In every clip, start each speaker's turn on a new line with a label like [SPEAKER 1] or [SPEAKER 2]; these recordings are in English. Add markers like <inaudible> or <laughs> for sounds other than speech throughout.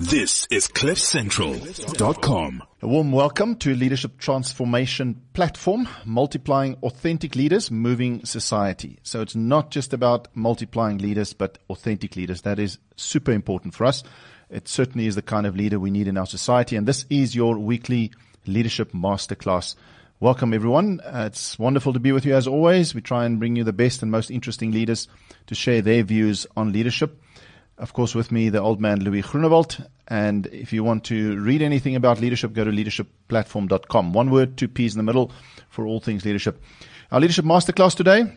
[SPEAKER 1] This is CliffCentral.com.
[SPEAKER 2] A warm welcome to Leadership Transformation Platform, multiplying authentic leaders, moving society. So it's not just about multiplying leaders, but authentic leaders. That is super important for us. It certainly is the kind of leader we need in our society. And this is your weekly leadership masterclass. Welcome everyone. Uh, it's wonderful to be with you as always. We try and bring you the best and most interesting leaders to share their views on leadership. Of course, with me, the old man Louis Groenewald. And if you want to read anything about leadership, go to leadershipplatform.com. One word, two P's in the middle for all things leadership. Our leadership masterclass today,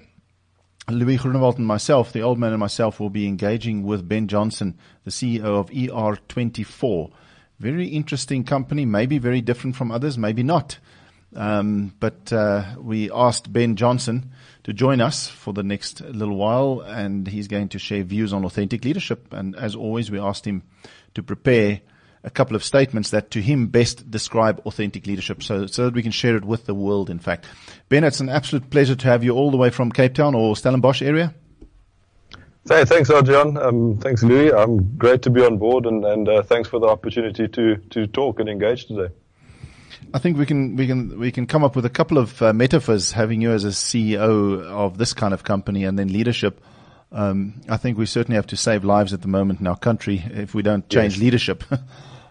[SPEAKER 2] Louis Groenewald and myself, the old man and myself, will be engaging with Ben Johnson, the CEO of ER24. Very interesting company, maybe very different from others, maybe not. Um, but uh, we asked Ben Johnson to join us for the next little while, and he's going to share views on authentic leadership. And as always, we asked him to prepare a couple of statements that to him best describe authentic leadership so, so that we can share it with the world, in fact. Ben, it's an absolute pleasure to have you all the way from Cape Town or Stellenbosch area.
[SPEAKER 3] Hey, thanks, Arjan. Um, thanks, Louis. I'm great to be on board, and, and uh, thanks for the opportunity to, to talk and engage today.
[SPEAKER 2] I think we can we can we can come up with a couple of uh, metaphors having you as a CEO of this kind of company and then leadership. Um, I think we certainly have to save lives at the moment in our country if we don't change yes. leadership.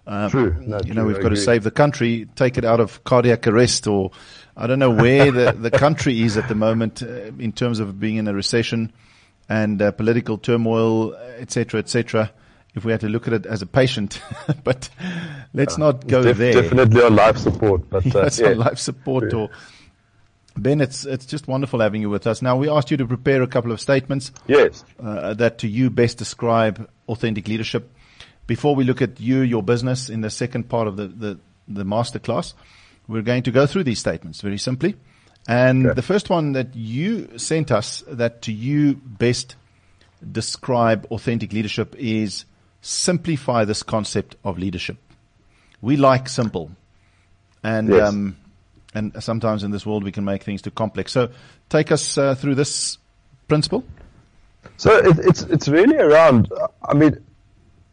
[SPEAKER 3] um, <laughs> true.
[SPEAKER 2] No, you know, we've got to save the country, take it out of cardiac arrest, or I don't know where the, the country is at the moment uh, in terms of being in a recession and uh, political turmoil, etc., etc if we had to look at it as a patient. <laughs> but let's uh, not go def- there.
[SPEAKER 3] Definitely on life support. <laughs> But
[SPEAKER 2] uh, yes, yeah. on life support. Or Ben, it's it's just wonderful having you with us. Now we asked you to prepare a couple of statements.
[SPEAKER 3] Yes.
[SPEAKER 2] Uh, that to you best describe authentic leadership. Before we look at you, your business in the second part of the the, the masterclass, we're going to go through these statements very simply. And okay. the first one that you sent us that to you best describe authentic leadership is simplify this concept of leadership. We like simple, and yes. um, and sometimes in this world we can make things too complex. So, take us uh, through this principle.
[SPEAKER 3] So it, it's it's really around. I mean,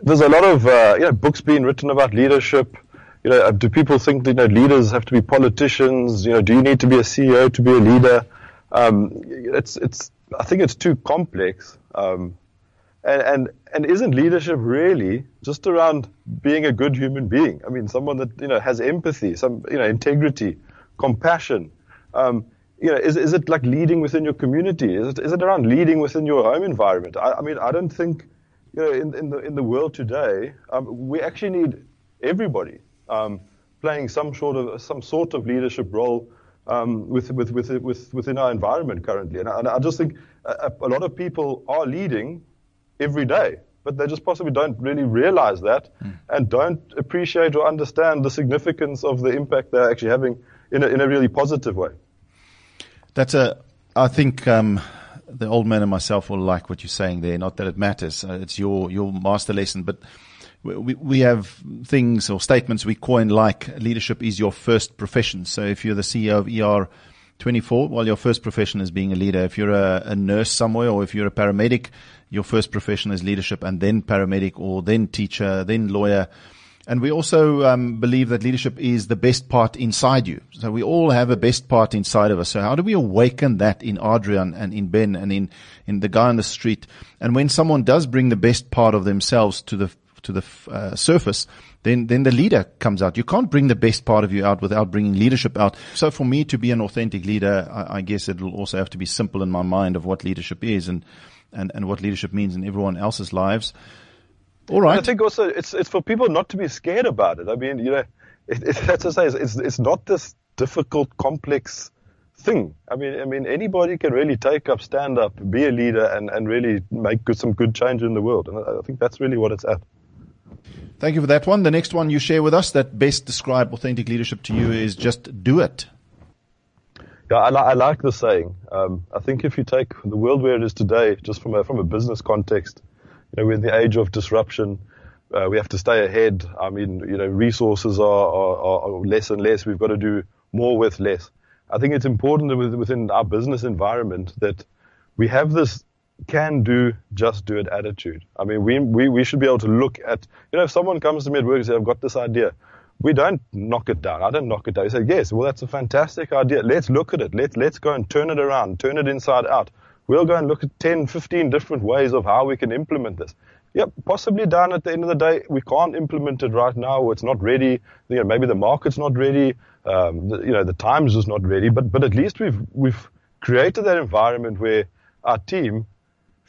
[SPEAKER 3] there's a lot of uh, you know books being written about leadership. You know, do people think that, you know leaders have to be politicians? You know, do you need to be a CEO to be a leader? Um, it's it's. I think it's too complex. Um, and, and, and isn't leadership really just around being a good human being? I mean, someone that, you know, has empathy, some, you know, integrity, compassion. Um, you know, is, is it like leading within your community? Is it, is it around leading within your home environment? I, I mean, I don't think, you know, in, in the, in the world today, um, we actually need everybody, um, playing some sort of, some sort of leadership role, um, with, with, with, with, within our environment currently. And I, and I just think a, a lot of people are leading, every day. But they just possibly don't really realize that mm. and don't appreciate or understand the significance of the impact they're actually having in a, in a really positive way.
[SPEAKER 2] That's a, I think, um, the old man and myself will like what you're saying there. Not that it matters. Uh, it's your, your master lesson, but we, we have things or statements we coin like leadership is your first profession. So if you're the CEO of ER 24, well, your first profession is being a leader. If you're a, a nurse somewhere or if you're a paramedic, your first profession is leadership and then paramedic or then teacher, then lawyer. And we also um, believe that leadership is the best part inside you. So we all have a best part inside of us. So how do we awaken that in Adriaan and in Ben and in, in the guy on the street? And when someone does bring the best part of themselves to the to the uh, surface, then then the leader comes out. You can't bring the best part of you out without bringing leadership out. So for me to be an authentic leader, I, I guess it will also have to be simple in my mind of what leadership is and and, and what leadership means in everyone else's lives. All right.
[SPEAKER 3] And I think also it's it's for people not to be scared about it. I mean, you know, it, it, that's to say, it's it's not this difficult, complex thing. I mean, I mean, anybody can really take up, stand up, be a leader, and, and really make good, some good change in the world. And I, I think that's really what it's at.
[SPEAKER 2] Thank you for that one. The next one you share with us that best describe authentic leadership to you is just do it.
[SPEAKER 3] Yeah, I, li- I like the saying. Um, I think if you take the world where it is today, just from a, from a business context, you know, we're in the age of disruption. Uh, we have to stay ahead. I mean, you know, resources are, are, are less and less. We've got to do more with less. I think it's important within our business environment that we have this can do, just do it attitude. I mean, we, we, we should be able to look at, you know, if someone comes to me at work and says, I've got this idea, we don't knock it down. I don't knock it down. We say, yes, well, that's a fantastic idea. Let's look at it. Let's, let's go and turn it around, turn it inside out. We'll go and look at 10, 15 different ways of how we can implement this. Yep, possibly down at the end of the day, we can't implement it right now. It's not ready. You know, maybe the market's not ready. Um, the, you know, the times is not ready. But but at least we've we've created that environment where our team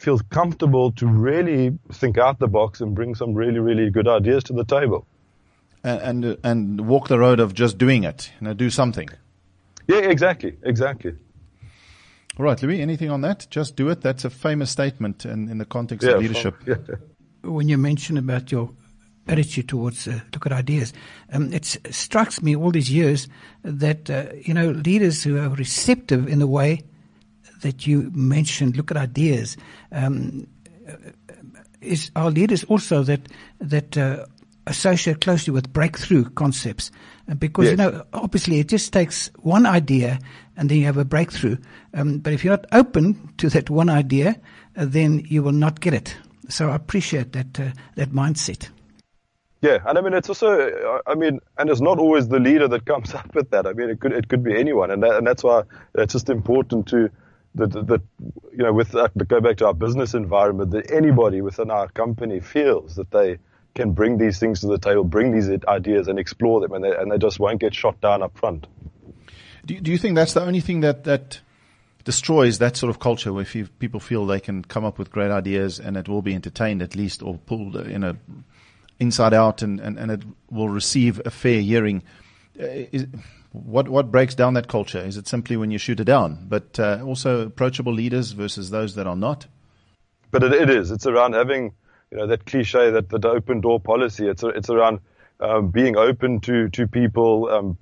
[SPEAKER 3] feels comfortable to really think out the box and bring some really really good ideas to the table.
[SPEAKER 2] And and, and walk the road of just doing it. You know, do something.
[SPEAKER 3] Yeah, exactly, exactly.
[SPEAKER 2] All right, Louis, anything on that? Just do it. That's a famous statement in, in the context yeah, of leadership. <laughs> Yeah.
[SPEAKER 4] When you mention about your attitude towards uh, look at ideas, um, it strikes me all these years that, uh, you know, leaders who are receptive in the way that you mentioned, look at ideas, um, is our leaders also that, that, uh, associate closely with breakthrough concepts because yes. you know obviously it just takes one idea and then you have a breakthrough. Um, but if you're not open to that one idea, uh, then you will not get it. So I appreciate that uh, that mindset.
[SPEAKER 3] Yeah, and I mean it's also, I mean, and it's not always the leader that comes <laughs> up with that. I mean, it could it could be anyone, and that, and that's why it's just important to that that you know with that, go back to our business environment that anybody within our company feels that they can bring these things to the table, bring these ideas, and explore them, and they and they just won't get shot down up front.
[SPEAKER 2] Do, do you think that's the only thing that, that destroys that sort of culture where people feel they can come up with great ideas and it will be entertained at least or pulled in a inside out and, and, and it will receive a fair hearing? Uh, is, what what breaks down that culture? Is it simply when you shoot it down, but uh, also approachable leaders versus those that are not?
[SPEAKER 3] But it, it is. It's around having you know that cliche that the open door policy. It's it's around um, being open to to people, um,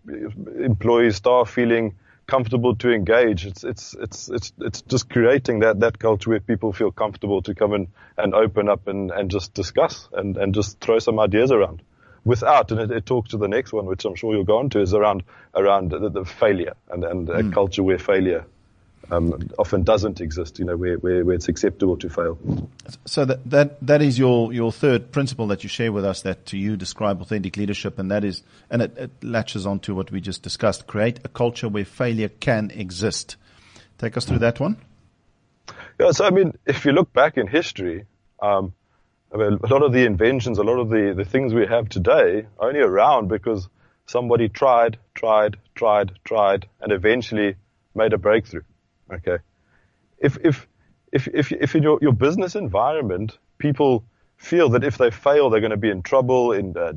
[SPEAKER 3] employees, staff feeling comfortable to engage. It's it's it's it's it's just creating that that culture where people feel comfortable to come in and open up and and just discuss and and just throw some ideas around. Without, and it, it talks to the next one, which I'm sure you'll go on to, is around around the, the failure and and mm. a culture where failure um, often doesn't exist, you know, where, where, where, it's acceptable to fail.
[SPEAKER 2] So that, that, that is your, your third principle that you share with us that to you describe authentic leadership and that is, and it, it latches onto what we just discussed, create a culture where failure can exist. Take us through that one.
[SPEAKER 3] Yeah, so I mean, if you look back in history, um, I mean, a lot of the inventions, a lot of the, the things we have today are only around because somebody tried, tried, tried, tried, and eventually made a breakthrough. Okay. If, if, if, if, if in your, your business environment, people feel that if they fail, they're going to be in trouble, in uh,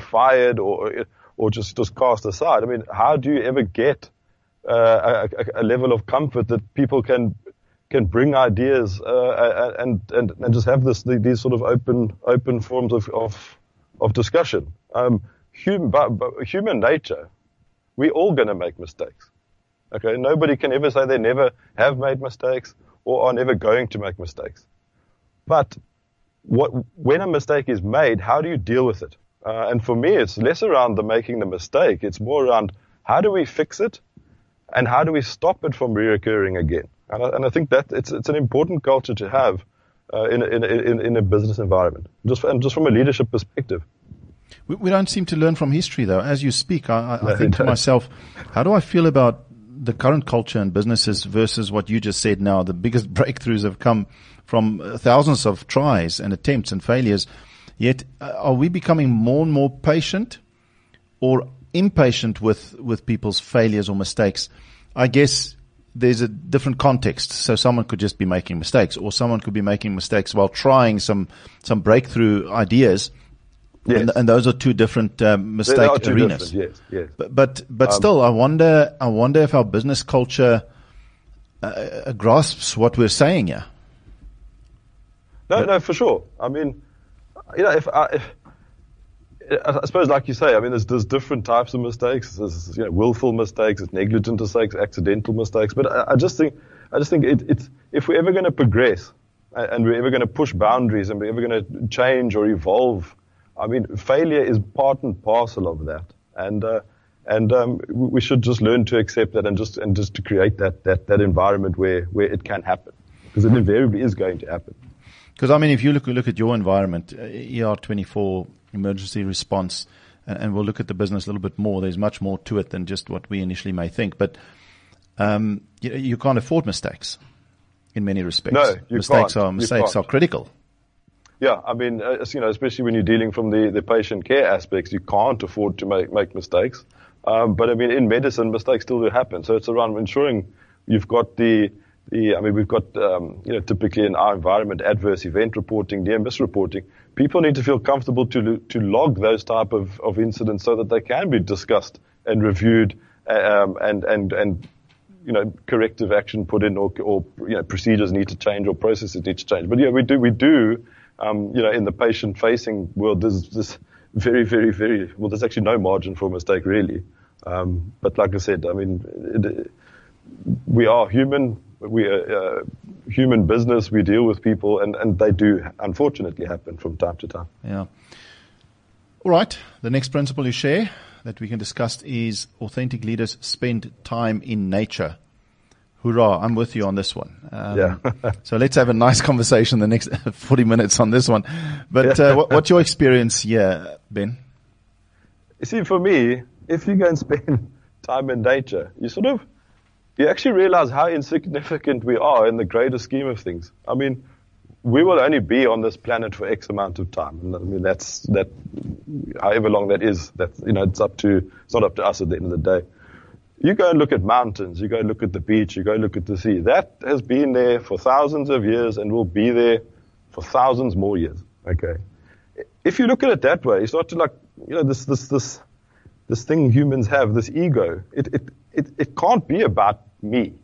[SPEAKER 3] fired, or, or just, just cast aside. I mean, how do you ever get uh, a, a, level of comfort that people can can bring ideas uh, and, and and just have this these sort of open open forms of of, of discussion. Um, human, but human nature, we're all going to make mistakes. Okay, nobody can ever say they never have made mistakes or are never going to make mistakes. But what, when a mistake is made, how do you deal with it? Uh, and for me, it's less around the making the mistake. It's more around how do we fix it and how do we stop it from reoccurring again? And I, and I think that it's, it's an important culture to have uh, in, in, in, in, a business environment, just, and just from a leadership perspective.
[SPEAKER 2] We, we don't seem to learn from history, though. As you speak, I, I, I think to myself, how do I feel about the current culture and businesses versus what you just said now, the biggest <laughs> breakthroughs have come from uh, thousands of tries and attempts and failures. Yet, uh, are we becoming more and more patient or impatient with, with people's failures or mistakes? I guess there's a different context. So someone could just be making mistakes or someone could be making mistakes while trying some, some breakthrough ideas Yes. And, and, those are two different uh, mistake arenas.
[SPEAKER 3] Yes, yes.
[SPEAKER 2] But but, but um, still, I wonder. I wonder if our business culture uh, uh, grasps what we're saying here.
[SPEAKER 3] No, but, no, for sure. I mean, you know, if, I, if I suppose, like you say, I mean, there's, there's different types of mistakes. There's you know, willful mistakes, there's negligent mistakes, accidental mistakes. But I, I just think, I just think it, it's if we're ever going to progress, and we're ever going to push boundaries, and we're ever going to change or evolve I mean, failure is part and parcel of that, and uh, and um, we should just learn to accept that and just and just to create that that that environment where where it can happen. because it invariably is going to happen.
[SPEAKER 2] Because I mean, if you look look at your environment, uh, ER24 emergency response, and, we'll look at the business a little bit more. There's much more to it than just what we initially may think. But um, you, you, can't afford mistakes in many respects.
[SPEAKER 3] No, you
[SPEAKER 2] mistakes
[SPEAKER 3] can't.
[SPEAKER 2] are mistakes are critical.
[SPEAKER 3] Yeah, I mean, uh, you know, especially when you're dealing from the, the patient care aspects, you can't afford to make make mistakes. Um, but I mean, in medicine, mistakes still do happen. So it's around ensuring you've got the the, I mean, we've got, um, you know, typically in our environment, adverse event reporting, miss reporting. People need to feel comfortable to to log those type of, of incidents so that they can be discussed and reviewed, um, and and and you know, corrective action put in, or or you know, procedures need to change or processes need to change. But yeah, we do we do, um, you know, in the patient facing world, there's this very very very well, there's actually no margin for mistake really. Um, but like I said, I mean, it, we are human we are uh, human business. We deal with people, and, and they do unfortunately happen from time to time.
[SPEAKER 2] Yeah. All right. The next principle you share that we can discuss is authentic leaders spend time in nature. Hurrah! I'm with you on this one.
[SPEAKER 3] Um, yeah. <laughs>
[SPEAKER 2] so let's have a nice conversation the next <laughs> 40 minutes on this one. But uh, what, what's your experience here, Ben?
[SPEAKER 3] You see, for me, if you go and spend <laughs> time in nature, you sort of you actually realize how insignificant we are in the greater scheme of things. I mean, we will only be on this planet for X amount of time. And I mean, that's, that, however long that is, that's, you know, it's up to, it's not up to us at the end of the day. You go and look at mountains, you go look at the beach, you go look at the sea. That has been there for thousands of years and will be there for thousands more years. Okay. If you look at it that way, it's not to like, you know, this, this, this, this thing humans have, this ego, it, it, it, it can't be about me.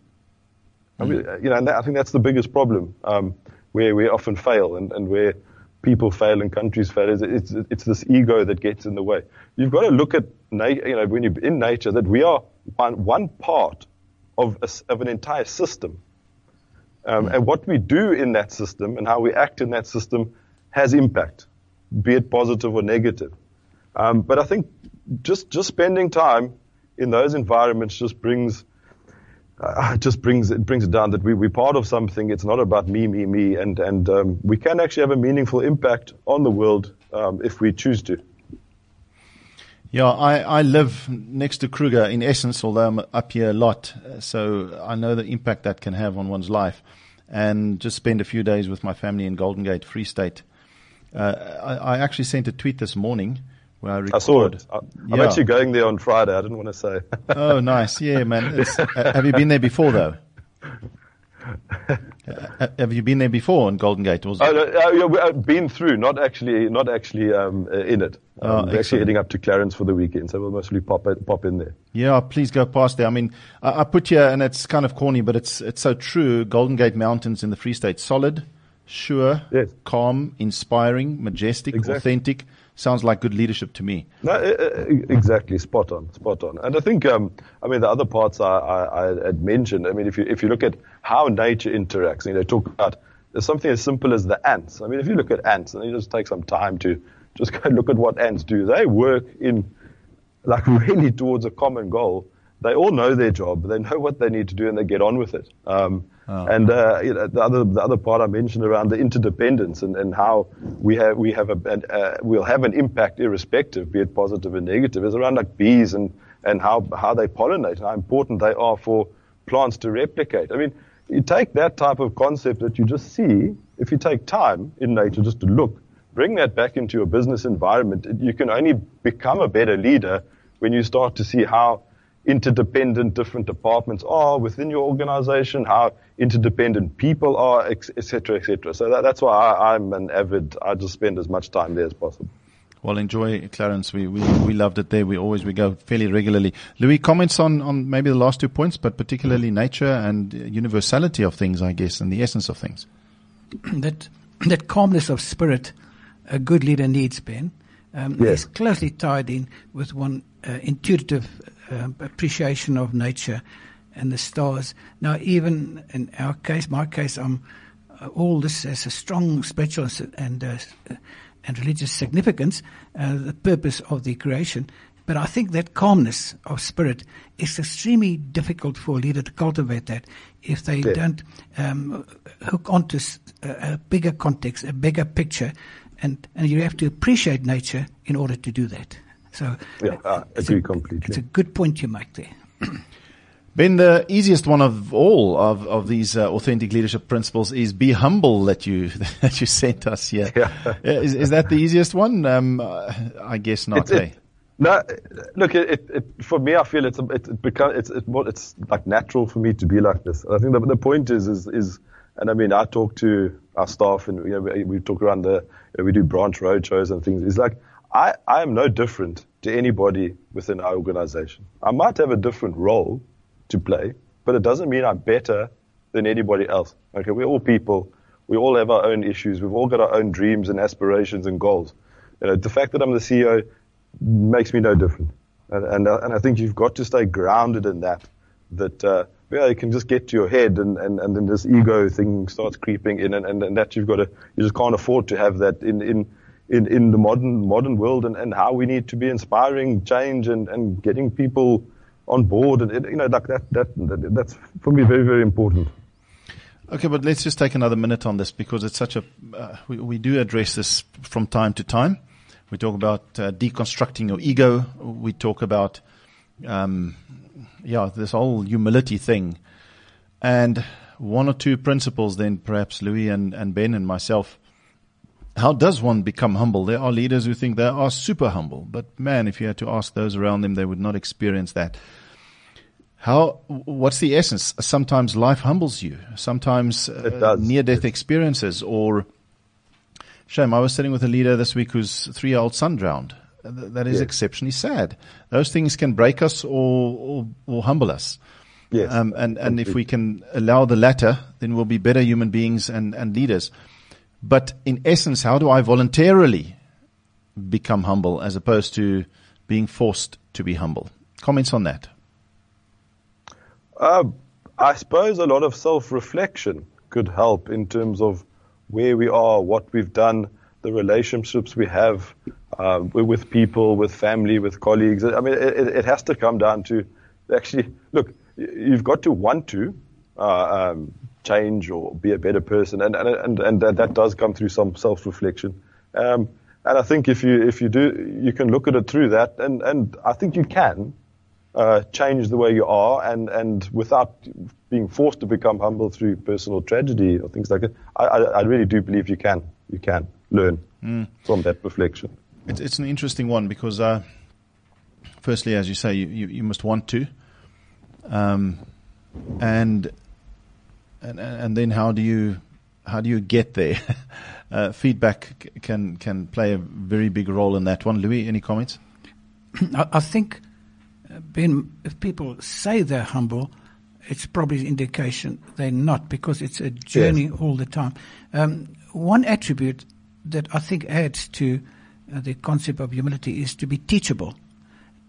[SPEAKER 3] I mean, hmm. you know, and that, I think that's the biggest problem um, where we often fail and, and where people fail and countries fail is it's, it's this ego that gets in the way. You've got to look at, you know, when you're in nature that we are one, one part of, a, of an entire system. Um, and what we do in that system and how we act in that system has impact, be it positive or negative. Um, but I think just, just spending time in those environments just brings uh, it <laughs> just brings it brings it down that we we're part of something. It's not about me, me, me, and and um, we can actually have a meaningful impact on the world um, if we choose to.
[SPEAKER 2] Yeah, I, I live next to Kruger in essence, although I'm up here a lot, so I know the impact that can have on one's life. And just spend a few days with my family in Golden Gate, Free State. Uh, I, I actually sent a tweet this morning where I record. I
[SPEAKER 3] saw it. I, am yeah. actually going there on Friday. I didn't want to say. <laughs>
[SPEAKER 2] oh, nice. Yeah, man. Uh, have you been there before, though? <laughs> uh, have you been there before on Golden Gate? Was
[SPEAKER 3] oh, no, uh, yeah, I've uh, been through, not actually, not actually um, uh, in it. Oh, um, oh, we're actually heading up to Clarens for the weekend, so we'll mostly pop pop in there.
[SPEAKER 2] Yeah, please go past there. I mean, I, I put here, and it's kind of corny, but it's it's so true. Golden Gate Mountains in the Free State, solid, sure,
[SPEAKER 3] yes.
[SPEAKER 2] calm, inspiring, majestic, exactly. authentic sounds like good leadership to me.
[SPEAKER 3] No, exactly, spot on, spot on. And I think, um, I mean, the other parts I, I, I, had mentioned. I mean, if you if you look at how nature interacts, you know, talk about there's something as simple as the ants. I mean, if you look at ants, and you just take some time to just <laughs> go look at what ants do, they work in like <laughs> really towards a common goal. They all know their job. They know what they need to do, and they get on with it. Um, Oh. And uh, you know, the other the other part I mentioned around the interdependence and, and how we have we have a an, uh, we'll have an impact irrespective, be it positive or negative, is around like bees and and how how they pollinate and how important they are for plants to replicate. I mean, you take that type of concept that you just see. If you take time in nature just to look, bring that back into your business environment, you can only become a better leader when you start to see how interdependent different departments are within your organization, how interdependent people are, etc., etc. So that, that's why I, I'm an avid. I just spend as much time there as possible.
[SPEAKER 2] Well, enjoy Clarens. We, we, we loved it there. We always, we go fairly regularly. Louis, comments on, on maybe the last two points, but particularly nature and universality of things, I guess, and the essence of things. <clears throat>
[SPEAKER 4] that, that calmness of spirit a good leader needs, Ben, um, yes. is closely tied in with one uh, intuitive uh, appreciation of nature and the stars. Now, even in our case, my case, I'm uh, all this has a strong spiritual and uh, and religious significance, uh, the purpose of the creation. But I think that calmness of spirit is extremely difficult for a leader to cultivate that if they
[SPEAKER 3] Yeah.
[SPEAKER 4] don't um, hook onto a bigger context, a bigger picture, and, and you have to appreciate nature in order to do that. So,
[SPEAKER 3] Yeah, I
[SPEAKER 4] it's
[SPEAKER 3] agree
[SPEAKER 4] a,
[SPEAKER 3] completely.
[SPEAKER 4] It's a good point you make there. <clears throat>
[SPEAKER 2] Ben, the easiest one of all of, of these uh, authentic leadership principles is be humble that you <laughs> that you sent us here.
[SPEAKER 3] Yeah.
[SPEAKER 2] Is, is that the easiest one? Um, uh, I guess not.
[SPEAKER 3] It-
[SPEAKER 2] hey?
[SPEAKER 3] No, look, it, it, it, for me, I feel it's it, it become it's it, more- it's like natural for me to be like this. I think the, the point is is is, and I mean, I talk to our staff and you know we, we talk around the you know, we do branch road shows and things. It's like I I am no different to anybody within our organization. I might have a different role to play, but it doesn't mean I'm better than anybody else. Okay, we're all people. We all have our own issues. We've all got our own dreams and aspirations and goals. You know, the fact that I'm the CEO makes me no different. And, and, uh, and I think you've got to stay grounded in that, that, uh, yeah, it can just get to your head and, and, and then this ego thing starts creeping in and, and, and that you've got to, you just can't afford to have that in, in, in, in the modern, modern world and, and how we need to be inspiring change and, and getting people on board and, you know, like that, that, that that's for me very, very important.
[SPEAKER 2] Okay, but let's just take another minute on this because it's such a. Uh, we, we do address this from time to time. We talk about uh, deconstructing your ego. We talk about, um, yeah, this whole humility thing. And one or two principles, then perhaps Louis and, and Ben and myself. How does one become humble? There are leaders who think they are super humble, but man, if you had to ask those around them, they would not experience that. How? What's the essence? Sometimes life humbles you. Sometimes uh, near-death experiences, or shame. I was sitting with a leader this week whose three-year-old son drowned. That is
[SPEAKER 3] Yes.
[SPEAKER 2] exceptionally sad. Those things can break us or or, or humble us.
[SPEAKER 3] Yes.
[SPEAKER 2] Um, and and if we can allow the latter, then we'll be better human beings and and leaders. But in essence, how do I voluntarily become humble as opposed to being forced to be humble? Comments on that?
[SPEAKER 3] Uh, I suppose a lot of self-reflection could help in terms of where we are, what we've done, the relationships we have uh, with people, with family, with colleagues. I mean, it, it has to come down to actually look. You've got to want to uh, um, change or be a better person, and and and, and that, that does come through some self-reflection. Um, and I think if you if you do, you can look at it through that, and and I think you can uh, change the way you are and, and without being forced to become humble through personal tragedy or things like that. I, I, I really do believe you can. You can learn from that reflection.
[SPEAKER 2] It's, it's an interesting one because, uh, firstly, as you say, you, you, you must want to, um, and, and and then how do you how do you get there? <laughs> uh, feedback c- can can play a very big role in that one. Louis, any comments? <clears throat>
[SPEAKER 4] I, I think, uh, Ben, if people say they're humble, it's probably an indication they're not because it's a journey all the time. Um, one attribute that I think adds to uh, the concept of humility is to be teachable,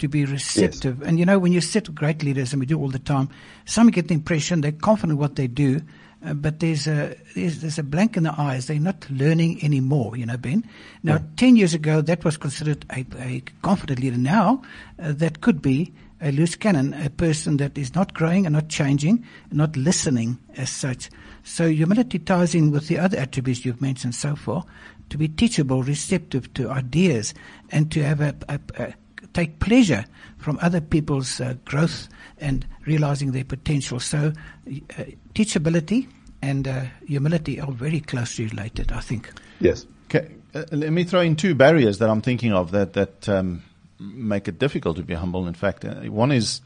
[SPEAKER 4] to be receptive. And you know, when you sit with great leaders, and we do all the time, some get the impression they're confident what they do, uh, but there's a there's, there's a blank in the eyes. They're not learning anymore. You know, Ben. Now, ten years ago, that was considered a, a confident leader. Now, uh, that could be a loose cannon, a person that is not growing and not changing, and not listening as such. So humility ties in with the other attributes you've mentioned so far, to be teachable, receptive to ideas, and to have a, a, a take pleasure from other people's uh, growth and realizing their potential. So, uh, teachability and uh, humility are very closely related, I think.
[SPEAKER 3] Yes.
[SPEAKER 2] Okay, uh, let me throw in two barriers that I'm thinking of that that um, make it difficult to be humble. In fact, uh, one is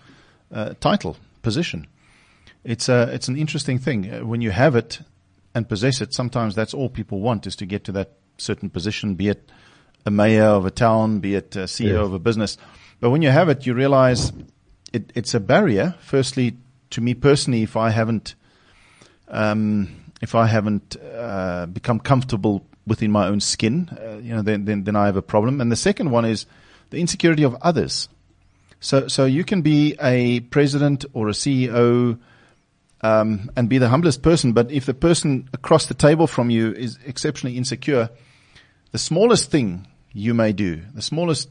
[SPEAKER 2] uh, title, position. It's a it's an interesting thing Uh, when you have it and possess it. Sometimes that's all people want is to get to that certain position, be it a mayor of a town, be it a CEO
[SPEAKER 3] Yes.
[SPEAKER 2] of a business. But when you have it, you realize it, it's a barrier. Firstly, to me personally, if I haven't um, if I haven't uh, become comfortable within my own skin, uh, you know, then, then then I have a problem. And the second one is the insecurity of others. So so you can be a president or a CEO um, and be the humblest person, but if the person across the table from you is exceptionally insecure, the smallest thing you may do, the smallest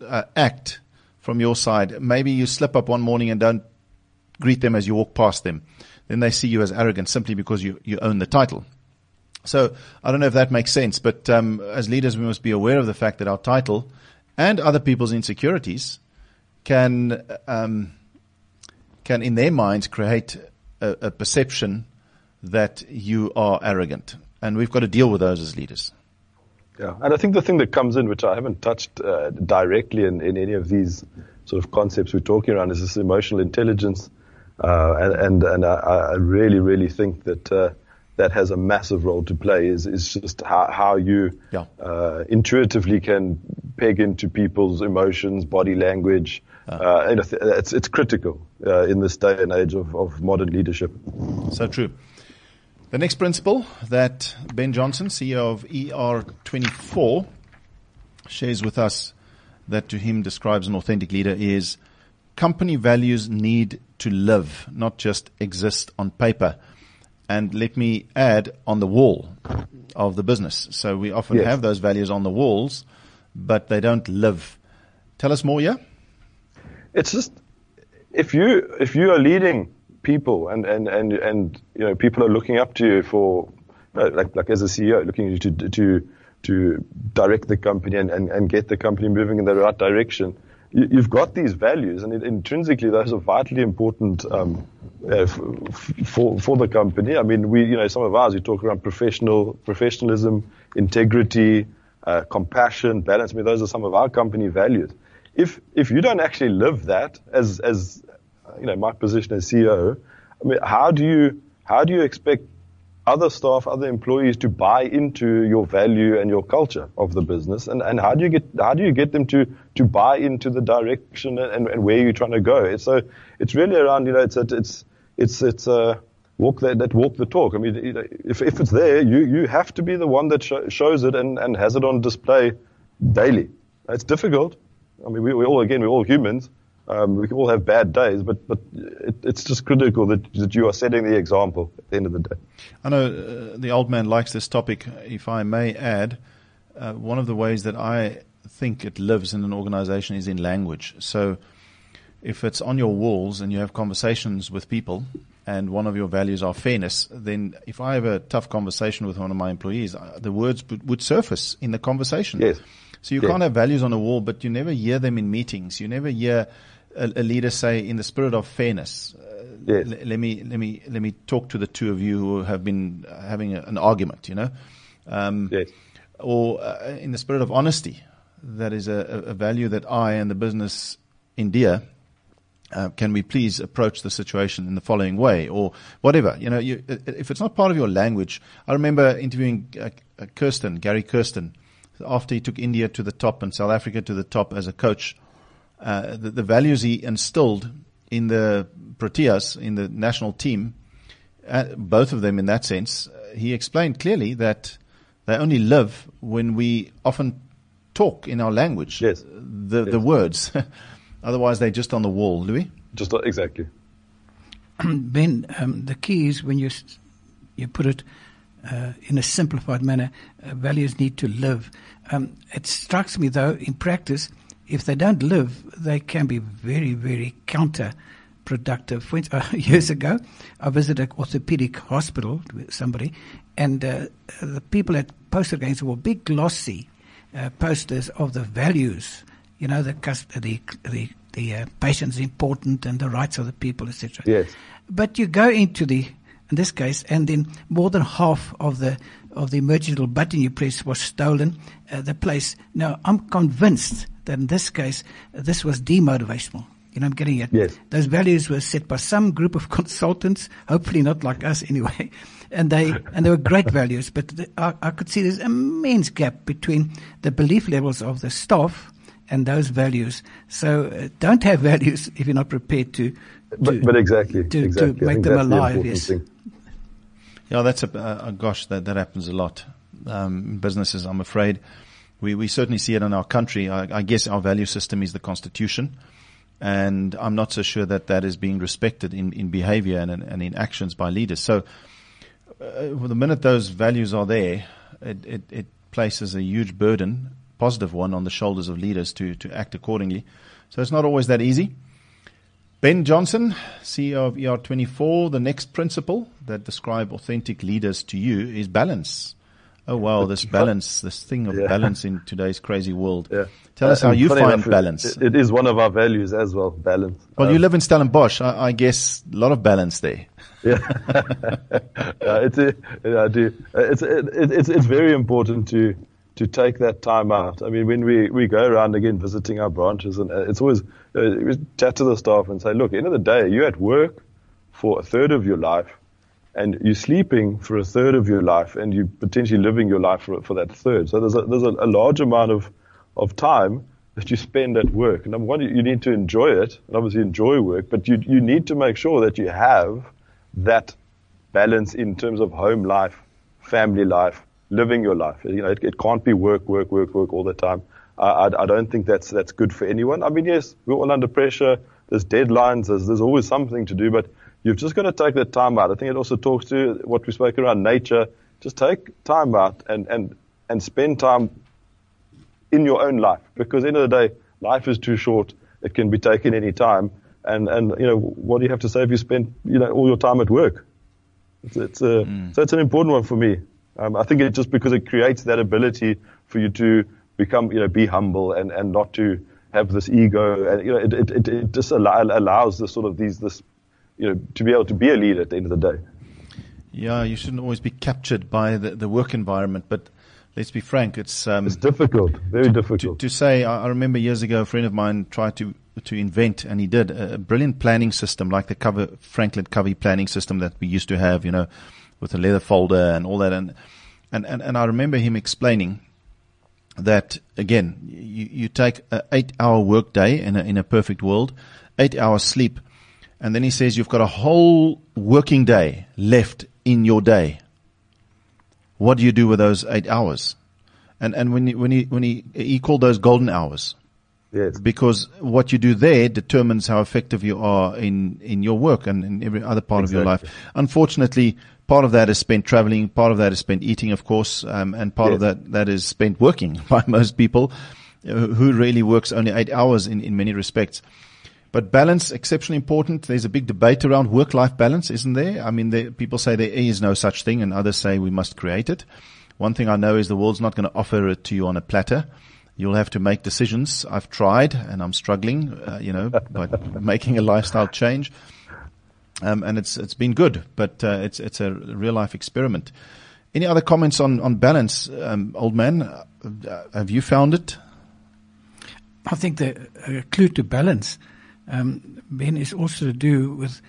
[SPEAKER 2] uh, act from your side. Maybe you slip up one morning and don't greet them as you walk past them. Then they see you as arrogant simply because you, you own the title. So I don't know if that makes sense, but um, as leaders, we must be aware of the fact that our title and other people's insecurities can um, can in their minds create a, a, perception that you are arrogant, and we've got to deal with those as leaders.
[SPEAKER 3] Yeah, and I think the thing that comes in, which I haven't touched uh, directly in, in any of these sort of concepts we're talking around, is this emotional intelligence, uh, and and, and I, I, really really think that. Uh, that has a massive role to play is, is just how, how you yeah. uh, intuitively can peg into people's emotions, body language. Uh, it's, it's critical uh, in this day and age of, of modern leadership.
[SPEAKER 2] So true. The next principle that Ben Johnson, CEO of ER24, shares with us that to him describes an authentic leader is company values need to live, not just exist on paper and let me add on the wall of the business. So we often yes. have those values on the walls, but they don't live. Tell us more, yeah?
[SPEAKER 3] It's just if you if you are leading people and and and and you know people are looking up to you for like like as a CEO looking to to to direct the company and, and, and get the company moving in the right direction you, have got these values, and intrinsically those are vitally important um, uh, for for the company. I mean, we you know some of ours we talk around professional professionalism, integrity, uh, compassion, balance. I mean, those are some of our company values. If if you don't actually live that as as you know my position as CEO, I mean, how do you how do you expect other staff, other employees to buy into your value and your culture of the business? And, and how do you get, how do you get them to, to buy into the direction and, and where you're trying to go? So it's really around, you know, it's, it's, it's, it's, uh, walk that, that walk the talk. I mean, if, if it's there, you, you have to be the one that sh- shows it and, and has it on display daily. It's difficult. I mean, we, we all, again, we're all humans. Um, we can all have bad days, but but it, it's just critical that that you are setting the example at the end of the day.
[SPEAKER 2] I know uh, the old man likes this topic. If I may add, uh, one of the ways that I think it lives in an organization is in language. So, if it's on your walls and you have conversations with people, and one of your values are fairness, then if I have a tough conversation with one of my employees, uh, the words would, would surface in the conversation.
[SPEAKER 3] Yes.
[SPEAKER 2] So you yes. can't have values on a wall, but you never hear them in meetings. You never hear a, leader say, in the spirit of fairness, uh, yes. l- let me let me let me talk to the two of you who have been having a, an argument. You know,
[SPEAKER 3] um, yes.
[SPEAKER 2] or uh, in the spirit of honesty. That is a, a value that I and the business endear. Uh, can we please approach the situation in the following way, or whatever? You know, you, if it's not part of your language, I remember interviewing uh, uh Kirsten, Gary Kirsten, after he took India to the top and South Africa to the top as a coach uh, the, the, values he instilled in the Proteas, in the national team, uh, both of them in that sense, uh, he explained clearly that they only live when we often talk in our language,
[SPEAKER 3] yes.
[SPEAKER 2] the,
[SPEAKER 3] yes.
[SPEAKER 2] the words. <laughs> Otherwise, they're just on the wall, Louis?
[SPEAKER 3] Just exactly. <clears throat>
[SPEAKER 4] ben, um, the key is when you, you put it uh, in a simplified manner, uh, values need to live. Um, it strikes me, though, in practice – if they don't live, they can be very, very counterproductive. Uh, <laughs> years ago, I visited an orthopedic hospital with somebody, and uh, the people at posted against were big glossy uh, posters of the values. You know, the the the, the uh, patient's important and the rights of the people, etc.
[SPEAKER 3] Yes.
[SPEAKER 4] But you go into the in this case, and then more than half of the of the emergency button you press was stolen. Uh, the place. Now, I'm convinced that in this case, this was demotivational. You know, I'm getting it.
[SPEAKER 3] Yes.
[SPEAKER 4] Those values were set by some group of <laughs> consultants, hopefully not like us anyway. And they, and they were great values, but the, I, I could see there's immense gap between the belief levels of the staff and those values. So uh, don't have <laughs> values if you're not prepared to. to
[SPEAKER 3] but, but exactly,
[SPEAKER 4] to,
[SPEAKER 3] exactly.
[SPEAKER 4] to make them alive. The yes. Thing.
[SPEAKER 2] Yeah, that's a uh, gosh. That that happens a lot um, in businesses. I'm afraid we, we certainly see it in our country. I, I, guess our value system is the constitution. And I'm not so sure that that is being respected in, in behavior and, and in actions by leaders. So, uh, the minute those values are there, it, it, it places a huge burden positive one on the shoulders of leaders to, to act accordingly. So it's not always that easy. Ben Johnson, CEO of ER24, the next principle that describe authentic leaders to you is balance. Oh wow, this balance, this thing of yeah. <laughs> balance in today's crazy world. Yeah. Tell uh, us how you find enough, balance.
[SPEAKER 3] It, it is one of our values as well, balance.
[SPEAKER 2] Well, um, you live in Stellenbosch. I, I, guess a lot of balance there.
[SPEAKER 3] Yeah, <laughs> yeah it's, yeah, I do. It's, it, it's, it's very important to, to take that time out. I mean, when we, we go around again visiting our branches, and uh, it's always uh, chat to the staff and say, look, end of the day, you're at work for a third of your life and you're sleeping for a third of your life and you're potentially living your life for, for that third. So there's a, there's a, large amount of, of time that you spend at work. Number one, you, you need to enjoy it and obviously enjoy work, but you, you need to make sure that you have that balance in terms of home life, family life, living your life. You know, it, it can't be work, work, work, work all the time. I, I, don't think that's, that's good for anyone. I mean, yes, we're all under pressure. There's deadlines. There's, there's always something to do, but You've just got to take that time out. I think it also talks to what we spoke around nature. Just take time out and, and, and spend time in your own life because at the end of the day, life is too short. It can be taken any time. And, and, you know, what do you have to say if you spend, you know, all your time at work? It's, it's a, mm. so it's an important one for me. Um, I think it just because it creates that ability for you to become, you know, be humble and, and not to have this ego. And, you know, it, it, it, it just allow, allows this sort of these, this you know, to be able to be a leader at the end of the day.
[SPEAKER 2] Yeah, you shouldn't always be captured by the, the work environment, but let's be frank, it's um,
[SPEAKER 3] it's difficult, very
[SPEAKER 2] to,
[SPEAKER 3] difficult.
[SPEAKER 2] To, to say, I, I, remember years ago, a friend of mine tried to to invent, and he did a, a brilliant planning system like the cover Franklin Covey planning system that we used to have, you know, with a leather folder and all that, and and and, and I remember him explaining that again, you, you take an eight-hour workday in a in a perfect world, eight hours sleep and then he says you've got a whole working day left in your day. What do you do with those eight hours? And and when he, when he when he he called those golden hours.
[SPEAKER 3] Yes.
[SPEAKER 2] Because what you do there determines how effective you are in, in your work and in every other part exactly. of your life. Unfortunately, part of that is spent traveling, part of that is spent eating, of course, um, and part yes. of that, that is spent working <laughs> by most people who really works only eight hours in, in many respects. But balance, exceptionally important. There's a big debate around work-life balance, isn't there? I mean, there, people say there is no such thing and others say we must create it. One thing I know is the world's not going to offer it to you on a platter. You'll have to make decisions. I've tried and I'm struggling, uh, you know, by <laughs> making a lifestyle change. Um, and it's, it's been good, but, uh, it's, it's a real life experiment. Any other comments on, on balance, um, old man? Uh, have you found it?
[SPEAKER 4] I think the clue to balance um, Ben, is also to do with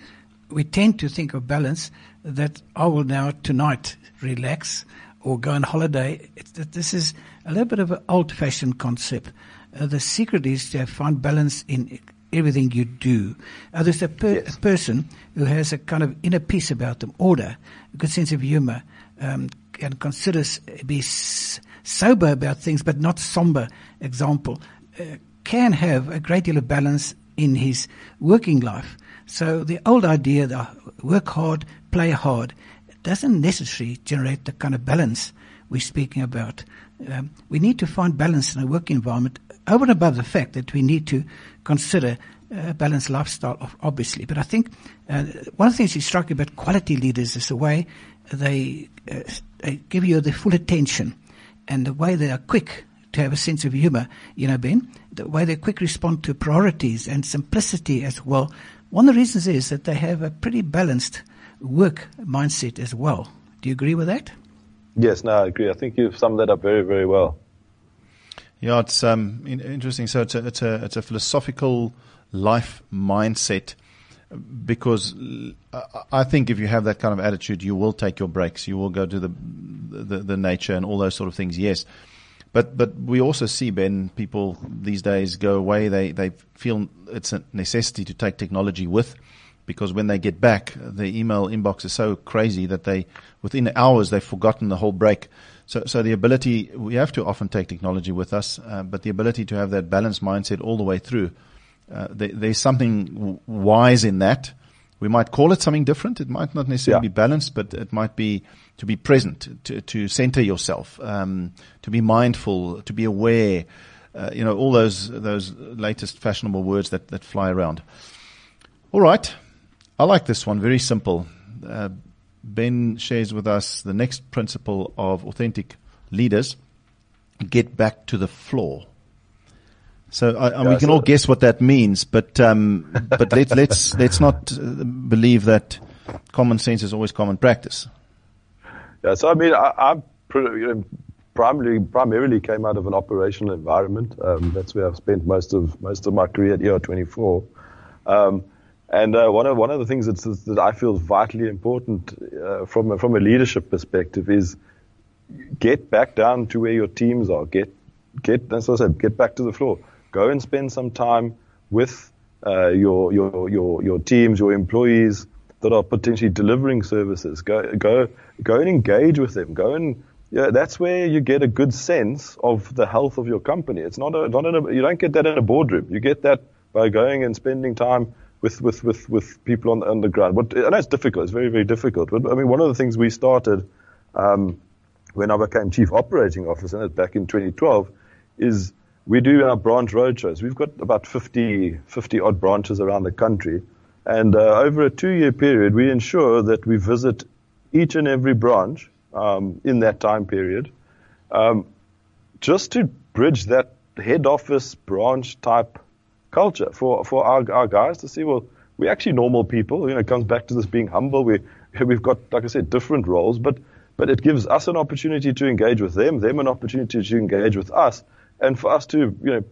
[SPEAKER 4] we tend to think of balance that I will now tonight relax or go on holiday. It's, this is a little bit of an old fashioned concept. Uh, the secret is to find balance in everything you do. Uh, there's a, per- yes. a, person who has a kind of inner peace about them, order, a good sense of humor, um, and considers be s- sober about things, but not somber. Example, uh, can have a great deal of balance in his working life. So the old idea that work hard, play hard, doesn't necessarily generate the kind of balance we're speaking about. Um, we need to find balance in a work environment over and above the fact that we need to consider a balanced lifestyle, obviously. But I think uh, one of the things that struck about quality leaders is the way they, uh, they give you the full attention and the way they are quick to have a sense of humor, you know, Ben, the way they quick respond to priorities and simplicity as well. One of the reasons is that they have a pretty balanced work mindset as well. Do you agree with that?
[SPEAKER 3] Yes, no, I agree. I think you've summed that up very, very well.
[SPEAKER 2] Yeah, it's um, interesting. So it's a, it's a it's a philosophical life mindset because I think if you have that kind of attitude, you will take your breaks. You will go to the, the, the nature and all those sort of things. Yes, but but we also see Ben people these days go away. They they feel it's a necessity to take technology with, because when they get back, the email inbox is so crazy that they within hours they've forgotten the whole break. So so the ability we have to often take technology with us, uh, but the ability to have that balanced mindset all the way through. Uh, there, there's something wise in that. We might call it something different. It might not necessarily
[SPEAKER 3] Yeah.
[SPEAKER 2] be balanced, but it might be to be present, to, to center yourself, um, to be mindful, to be aware. Uh, you know, all those those latest fashionable words that, that fly around. All right. I like this one. Very simple. Uh, ben shares with us the next principle of authentic leaders get back to the floor. So I, and we can all guess what that means, but um, but let's let's let's not uh, believe that common sense is always common practice.
[SPEAKER 3] Yeah, so I mean, I, I primarily primarily came out of an operational environment. Um, that's where I've spent most of most of my career at ER24. Um, and uh, one of one of the things that's, that I feel is vitally important uh, from a, from a leadership perspective is get back down to where your teams are. Get get that's what I said. Get back to the floor. Go and spend some time with uh, your your your your teams, your employees that are potentially delivering services. Go go go and engage with them. Go and yeah, that's where you get a good sense of the health of your company. It's not a, not a, you don't get that in a boardroom. You get that by going and spending time with with with, with people on, on the ground. But I know it's difficult. It's very very difficult. But I mean, one of the things we started. Um, when I became chief operating officer back in 2012 is we do our branch roadshows. We've got about 50, 50 odd branches around the country. And uh, over a two year period, we ensure that we visit each and every branch um, in that time period um, just to bridge that head office branch type culture for, for our, our guys to see, well, we're actually normal people. You know, it comes back to this being humble. We, we've got, like I said, different roles, but, but it gives us an opportunity to engage with them, them an opportunity to engage with us, and for us to, you know,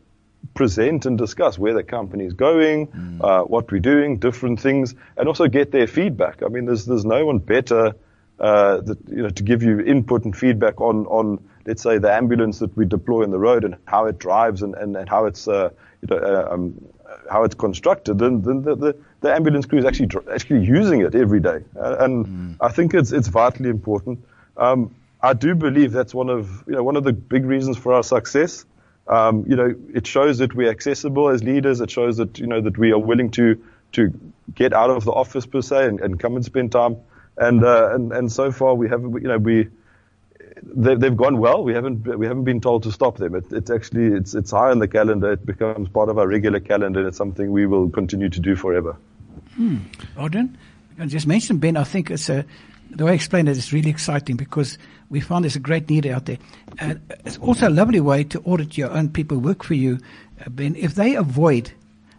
[SPEAKER 3] present and discuss where the company is going, mm. uh, what we're doing, different things, and also get their feedback. I mean, there's, there's no one better, uh, that, you know, to give you input and feedback on, on, let's say, the ambulance that we deploy on the road and how it drives and, and, and how it's, uh, you know, uh, um, how it's constructed, then, then the, the, the ambulance crew is actually actually using it every day, uh, and mm. I think it's it's vitally important. Um, I do believe that's one of you know one of the big reasons for our success. Um, you know, it shows that we're accessible as leaders. It shows that you know that we are willing to to get out of the office per se and, and come and spend time. And uh, and and so far we have you know we they, they've gone well. We haven't we haven't been told to stop them. It, it's actually it's it's high on the calendar. It becomes part of our regular calendar. It's something we will continue to do forever.
[SPEAKER 4] Hmm. Adriaan, I just mentioned Ben. I think it's a the way I explained it is really exciting because we found there's a great need out there. And it's also a lovely way to audit your own people who work for you, uh, Ben. If they avoid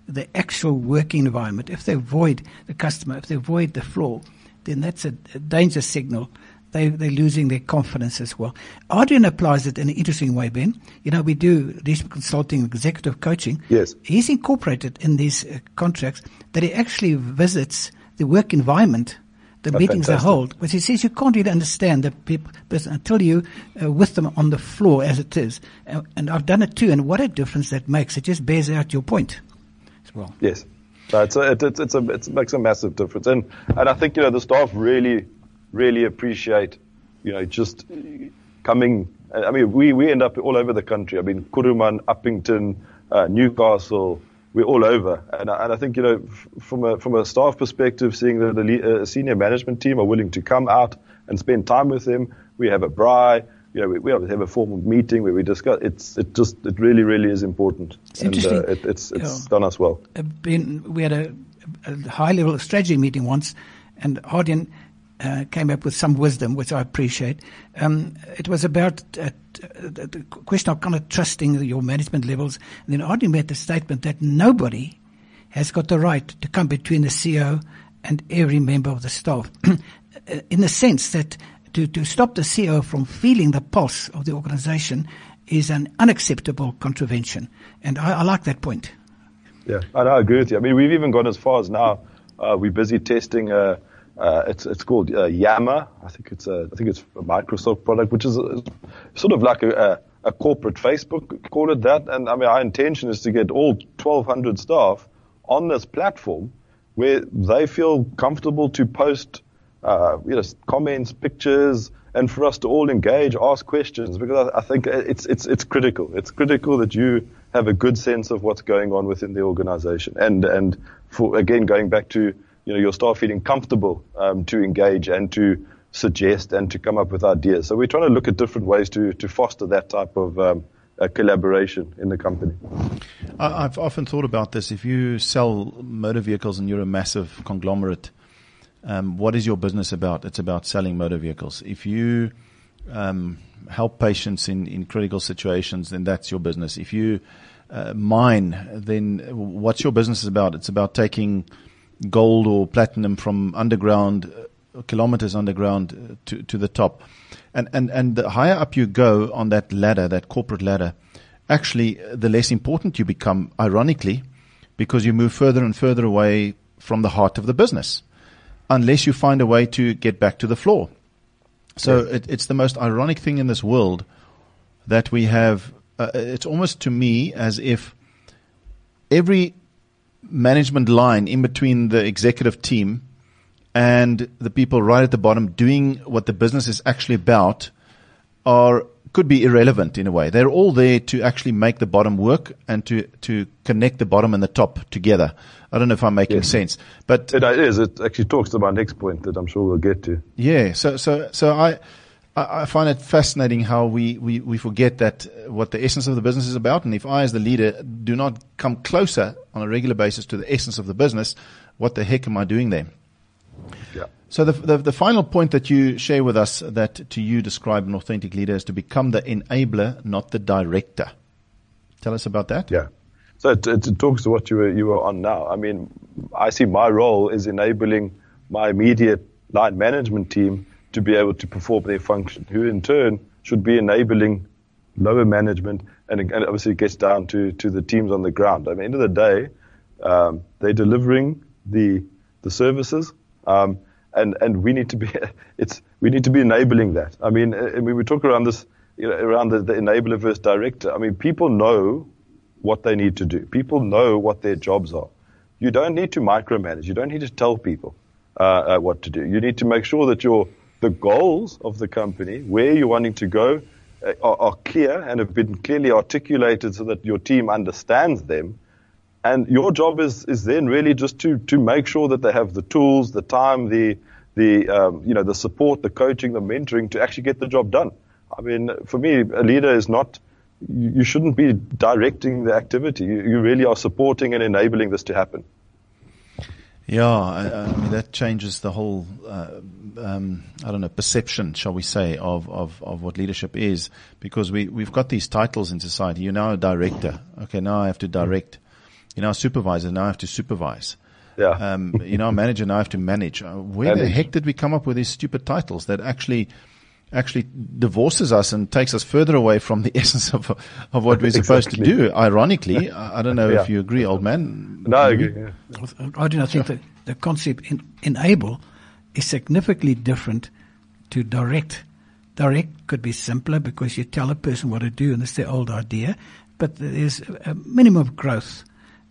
[SPEAKER 4] the actual working environment, if they avoid the customer, if they avoid the floor, then that's a, a danger signal. They, they're losing their confidence as well. Adriaan applies it in an interesting way, Ben. You know, we do leadership consulting, executive coaching.
[SPEAKER 3] Yes.
[SPEAKER 4] He's incorporated in these uh, contracts that he actually visits the work environment the
[SPEAKER 3] Oh,
[SPEAKER 4] meetings
[SPEAKER 3] fantastic.
[SPEAKER 4] they hold, but he says you can't really understand the people until you uh, with them on the floor as it is. Uh, and I've done it too, and what a difference that makes. It just bears out your point as well.
[SPEAKER 3] Yes. No, it's a, it, it's, it's a, it makes a massive difference. And, and I think, you know, the staff really, really appreciate, you know, just coming. I mean, we, we end up all over the country. I mean, Kuruman, Upington, uh, Newcastle, we're all over. And I, and I think, you know, f- from a, from a staff perspective, seeing that the le- uh, senior management team are willing to come out and spend time with them. We have a bri. You know, we, we have a formal meeting where we discuss. It's, it just, it really, really is important.
[SPEAKER 4] It's
[SPEAKER 3] and, uh, it, it's, it's
[SPEAKER 4] Yeah.
[SPEAKER 3] done us well.
[SPEAKER 4] Uh, Ben, we had a, a high level strategy meeting once, and Adriaan uh, came up with some wisdom, which I appreciate. Um, it was about uh, the question of kind of trusting your management levels. And then Adriaan made the statement that nobody has got the right to come between the CEO and every member of the staff, <clears throat> Uh, in the sense that to, to stop the CEO from feeling the pulse of the organization is an unacceptable contravention. And I, I like that point.
[SPEAKER 3] Yeah, I, I agree with you. I mean, we've even gone as far as now. Uh, we're busy testing. Uh, uh, it's it's called uh, Yammer. I think it's a I think it's a Microsoft product, which is a, sort of like a, a, a corporate Facebook. Call it that. And I mean, our intention is to get all 1,200 staff on this platform where they feel comfortable to post, uh, you know, comments, pictures, and for us to all engage, ask questions, because I, I think it's it's it's critical. It's critical that you have a good sense of what's going on within the organization, and and for again going back to you know, your staff feeling comfortable um, to engage and to suggest and to come up with ideas. So we're trying to look at different ways to, to foster that type of um, collaboration in the company.
[SPEAKER 2] I've often thought about this. If you sell motor vehicles and you're a massive conglomerate, um, what is your business about? It's about selling motor vehicles. If you um, help patients in, in critical situations, then that's your business. If you uh, mine, then what's your business about? It's about taking gold or platinum from underground, uh, kilometers underground uh, to, to the top. And, and, and the higher up you go on that ladder, that corporate ladder, actually, uh, the less important you become, ironically, because you move further and further away from the heart of the business, unless you find a way to get back to the floor. So yes. it, it's the most ironic thing in this world that we have. Uh, it's almost to me as if every management line in between the executive team and the people right at the bottom doing what the business is actually about are could be irrelevant in a way. They're all there to actually make the bottom work and to, to connect the bottom and the top together. I don't know if I'm making yes. sense, but
[SPEAKER 3] it is. It actually talks to my next point that I'm sure we'll get to.
[SPEAKER 2] Yeah. So, so, so I, I find it fascinating how we, we, we forget that uh, what the essence of the business is about. And if I, as the leader, do not come closer on a regular basis to the essence of the business, what the heck am I doing there?
[SPEAKER 3] Yeah.
[SPEAKER 2] So the, the, the final point that you share with us that to you describe an authentic leader is to become the enabler, not the director. Tell us about that.
[SPEAKER 3] Yeah. So it, it, talks to what you were you were on now. I mean, I see my role is enabling my immediate line management team to be able to perform their function, who in turn should be enabling lower management, and, and obviously it gets down to, to the teams on the ground. At the end of the day, um, they're delivering the the services, um, and and we need to be <laughs> it's we need to be enabling that. I mean, mean we talk around this you know, around the, the enabler versus director. I mean, people know what they need to do. People know what their jobs are. You don't need to micromanage. You don't need to tell people uh, uh, what to do. You need to make sure that your the goals of the company, where you're wanting to go, uh, are, are, clear and have been clearly articulated so that your team understands them. And your job is, is then really just to, to make sure that they have the tools, the time, the, the, um, you know, the support, the coaching, the mentoring to actually get the job done. I mean, for me, a leader is not, you shouldn't be directing the activity. You really are supporting and enabling this to happen.
[SPEAKER 2] Yeah, I, I, mean that changes the whole, uh, um, I don't know, perception, shall we say, of, of, of what leadership is, because we we've got these titles in society. You're now a director. Okay, now I have to direct. You're now a supervisor. Now I have to supervise.
[SPEAKER 3] Yeah.
[SPEAKER 2] Um, you know, a manager. Now I have to manage. Uh, where manage. the heck did we come up with these stupid titles that actually actually divorces us and takes us further away from the <laughs> essence of of what we're supposed exactly. to do. Ironically, <laughs> I don't know yeah. if you agree, old man.
[SPEAKER 3] No, I agree. Yeah.
[SPEAKER 4] I do not think that the concept in, enable is significantly different to direct. Direct could be simpler because you tell a person what to do, and it's their old idea. But there's a minimum of growth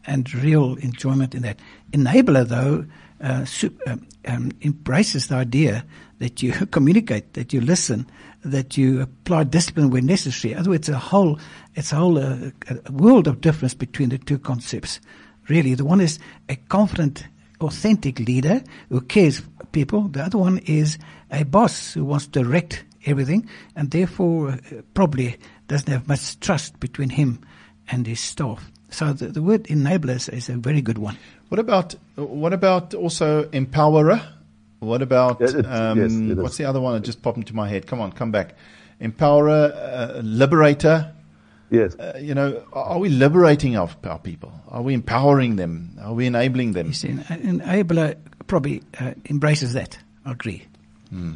[SPEAKER 4] and real enjoyment in that. Enabler, though, uh, super, um, embraces the idea that you <laughs> communicate, that you listen, that you apply discipline where necessary. In other words, a whole, it's a whole uh, a world of difference between the two concepts. Really, the one is a confident, authentic leader who cares people. The other one is a boss who wants to direct everything and therefore uh, probably doesn't have much trust between him and his staff. So the, the word enabler is, is a very good one.
[SPEAKER 2] What about what about also empowerer? What about yeah, um, yes, what's the other one that just popped into my head? Come on, come back. Empowerer, uh, liberator.
[SPEAKER 3] Yes.
[SPEAKER 2] Uh, you know, are we liberating our, our people? Are we empowering them? Are we enabling them?
[SPEAKER 4] Yes, an enabler probably uh, embraces that. I agree.
[SPEAKER 2] Hmm.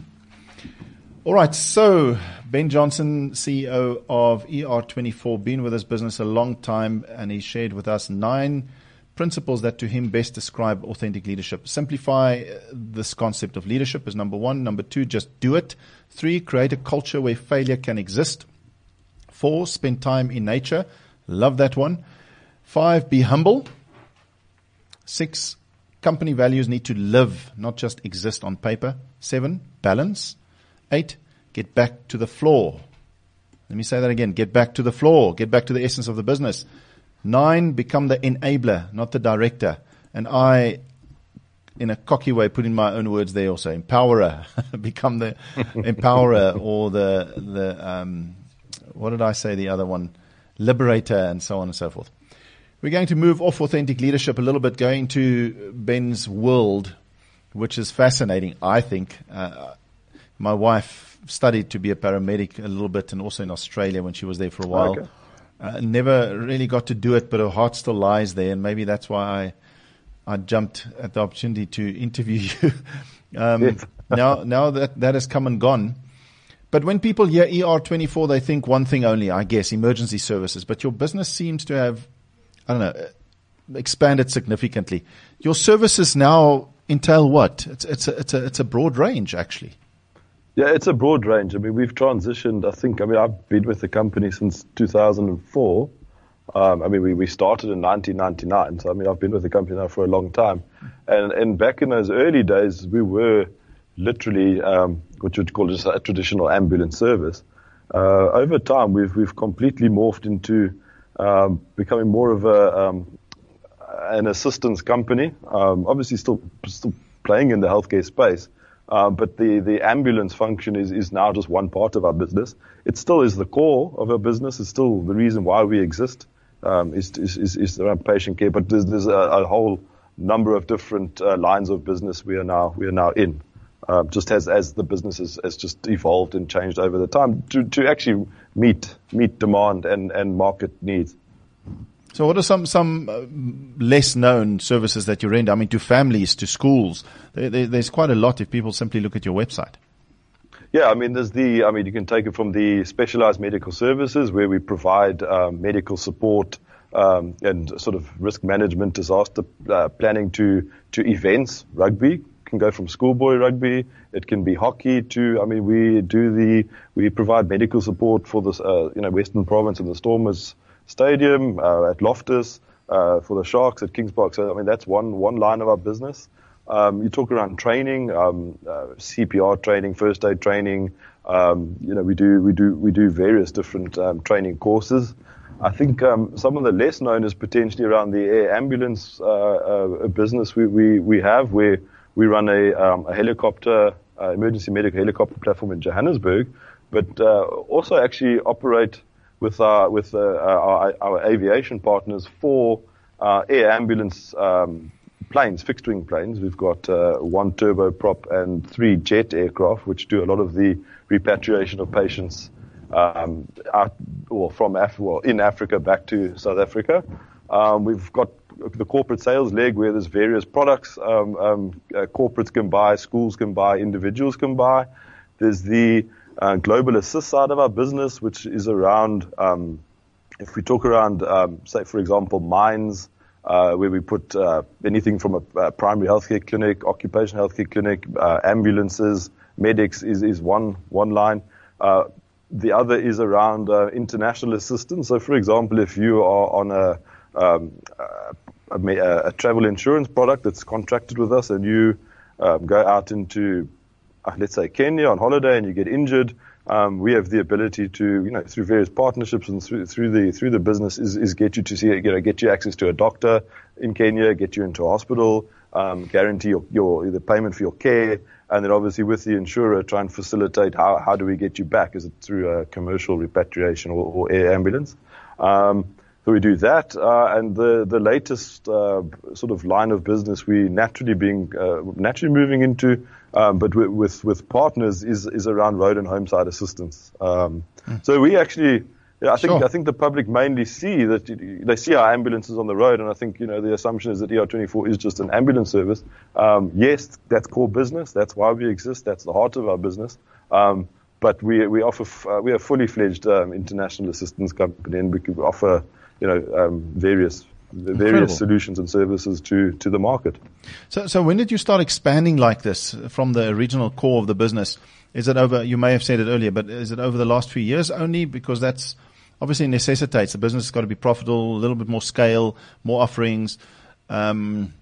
[SPEAKER 2] All right. So Ben Johnson, CEO of ER24, been with this business a long time, and he shared with us nine principles that to him best describe authentic leadership. Simplify uh, this concept of leadership is number one. Number two, just do it. Three, create a culture where failure can exist. Four, spend time in nature. Love that one. Five, be humble. Six, company values need to live, not just exist on paper. Seven, balance. Eight, get back to the floor. Let me say that again. Get back to the floor. Get back to the essence of the business. Nine, become the enabler, not the director. And I in a cocky way, put in my own words there also, empowerer, <laughs> become the <laughs> empowerer or the, the, um, what did I say? The other one, liberator and so on and so forth. We're going to move off authentic leadership a little bit, going to Ben's world, which is fascinating, I think. Uh, my wife studied to be a paramedic a little bit and also in Australia when she was there for a while. Okay. Uh, never really got to do it, but her heart still lies there, and maybe that's why I, I jumped at the opportunity to interview <laughs> you. um, yes. <laughs> now, now that that has come and gone, but when people hear ER24, they think one thing only, I guess, emergency services. But your business seems to have, I don't know, expanded significantly. Your services now entail what? It's, it's, a, it's, a, it's a broad range, actually.
[SPEAKER 3] Yeah, it's a broad range. I mean, we've transitioned, I think, I mean, I've been with the company since 2004. Um, I mean, we, we started in 1999. So, I mean, I've been with the company now for a long time. And, and back in those early days, we were literally um, what you'd call just a traditional ambulance service. Uh, over time, we've we've completely morphed into um, becoming more of a um, an assistance company. Um, obviously, still still playing in the healthcare space, uh, but the the ambulance function is is now just one part of our business. It still is the core of our business. It's still the reason why we exist. Um, is, is, is around patient care, but there's there's a, a whole number of different uh, lines of business we are now we are now in uh, just as as the business has, has just evolved and changed over the time to to actually meet meet demand and and market needs.
[SPEAKER 2] So, what are some some uh, less known services that you render? I mean, to families, to schools. There, there, there's quite a lot if people simply look at your website.
[SPEAKER 3] Yeah, I mean, there's the. I mean, you can take it from the specialized medical services where we provide um, medical support. Um, and sort of risk management, disaster uh, planning to to events, rugby, can go from schoolboy rugby. It can be hockey to, I mean, we do the, we provide medical support for the, uh, you know, Western Province and the Stormers Stadium, uh, at Loftus, uh, for the Sharks at Kings Park. So, I mean, that's one, one line of our business. Um, you talk around training, um, uh, CPR training, first aid training. Um, you know, we do, we do, we do various different, um, training courses. I think um, some of the less known is potentially around the air ambulance uh, uh, business we, we, we have, where we run a, um, a helicopter, uh, emergency medical helicopter platform in Johannesburg, but uh, also actually operate with our with uh, our, our, aviation partners for uh, air ambulance um, planes, fixed wing planes. We've got uh, one turboprop and three jet aircraft, which do a lot of the repatriation of patients um, out or from Af- well, in Africa back to South Africa. Um, we've got the corporate sales leg where there's various products um, um, uh, corporates can buy, schools can buy, individuals can buy. There's the uh, global assist side of our business, which is around, um, if we talk around, um, say for example, mines, uh, where we put uh, anything from a, a, primary healthcare clinic, occupational healthcare clinic, uh, ambulances, medics is, is one one line. Uh, the other is around international assistance. So, for example, if you are on a um, a, a, travel insurance product that's contracted with us, and you um, go out into, uh, let's say, Kenya on holiday, and you get injured, um, we have the ability to, you know, through various partnerships and through, through the through the business, is, is get you to see, you know, get you access to a doctor in Kenya, get you into a hospital, um, guarantee your, your the payment for your care, and then obviously with the insurer, try and facilitate how how do we get you back? Is it through a commercial repatriation or, or air ambulance? Um, so we do that, uh, and the the latest uh, sort of line of business we naturally being uh, naturally moving into, um, but with, with, with partners is is around road and homeside assistance. Um, mm. So we actually, yeah, I think sure. I think the public mainly see that they see our ambulances on the road, and I think you know the assumption is that ER24 is just an ambulance service. Um, yes, that's core business. That's why we exist. That's the heart of our business. Um, but we we offer uh, we are fully fledged um, international assistance company, and we offer you know, um, various various Incredible. solutions and services to, to the market.
[SPEAKER 2] So, so when did you start expanding like this from the original core of the business? Is it over, you may have said it earlier, but is it over the last few years only? Because that's obviously necessitates the business has got to be profitable, a little bit more scale, more offerings. Um,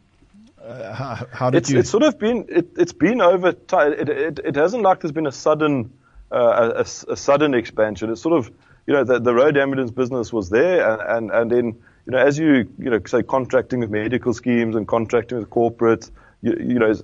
[SPEAKER 2] uh, how, how, did
[SPEAKER 3] it's,
[SPEAKER 2] you?
[SPEAKER 3] It's sort of been, it, has been over time. It, it, it, hasn't like there's been a sudden, uh, a, a, sudden expansion. It's sort of, you know, the, the road ambulance business was there, and, and, and then, you know, as you, you know, say contracting with medical schemes and contracting with corporates, you, you know,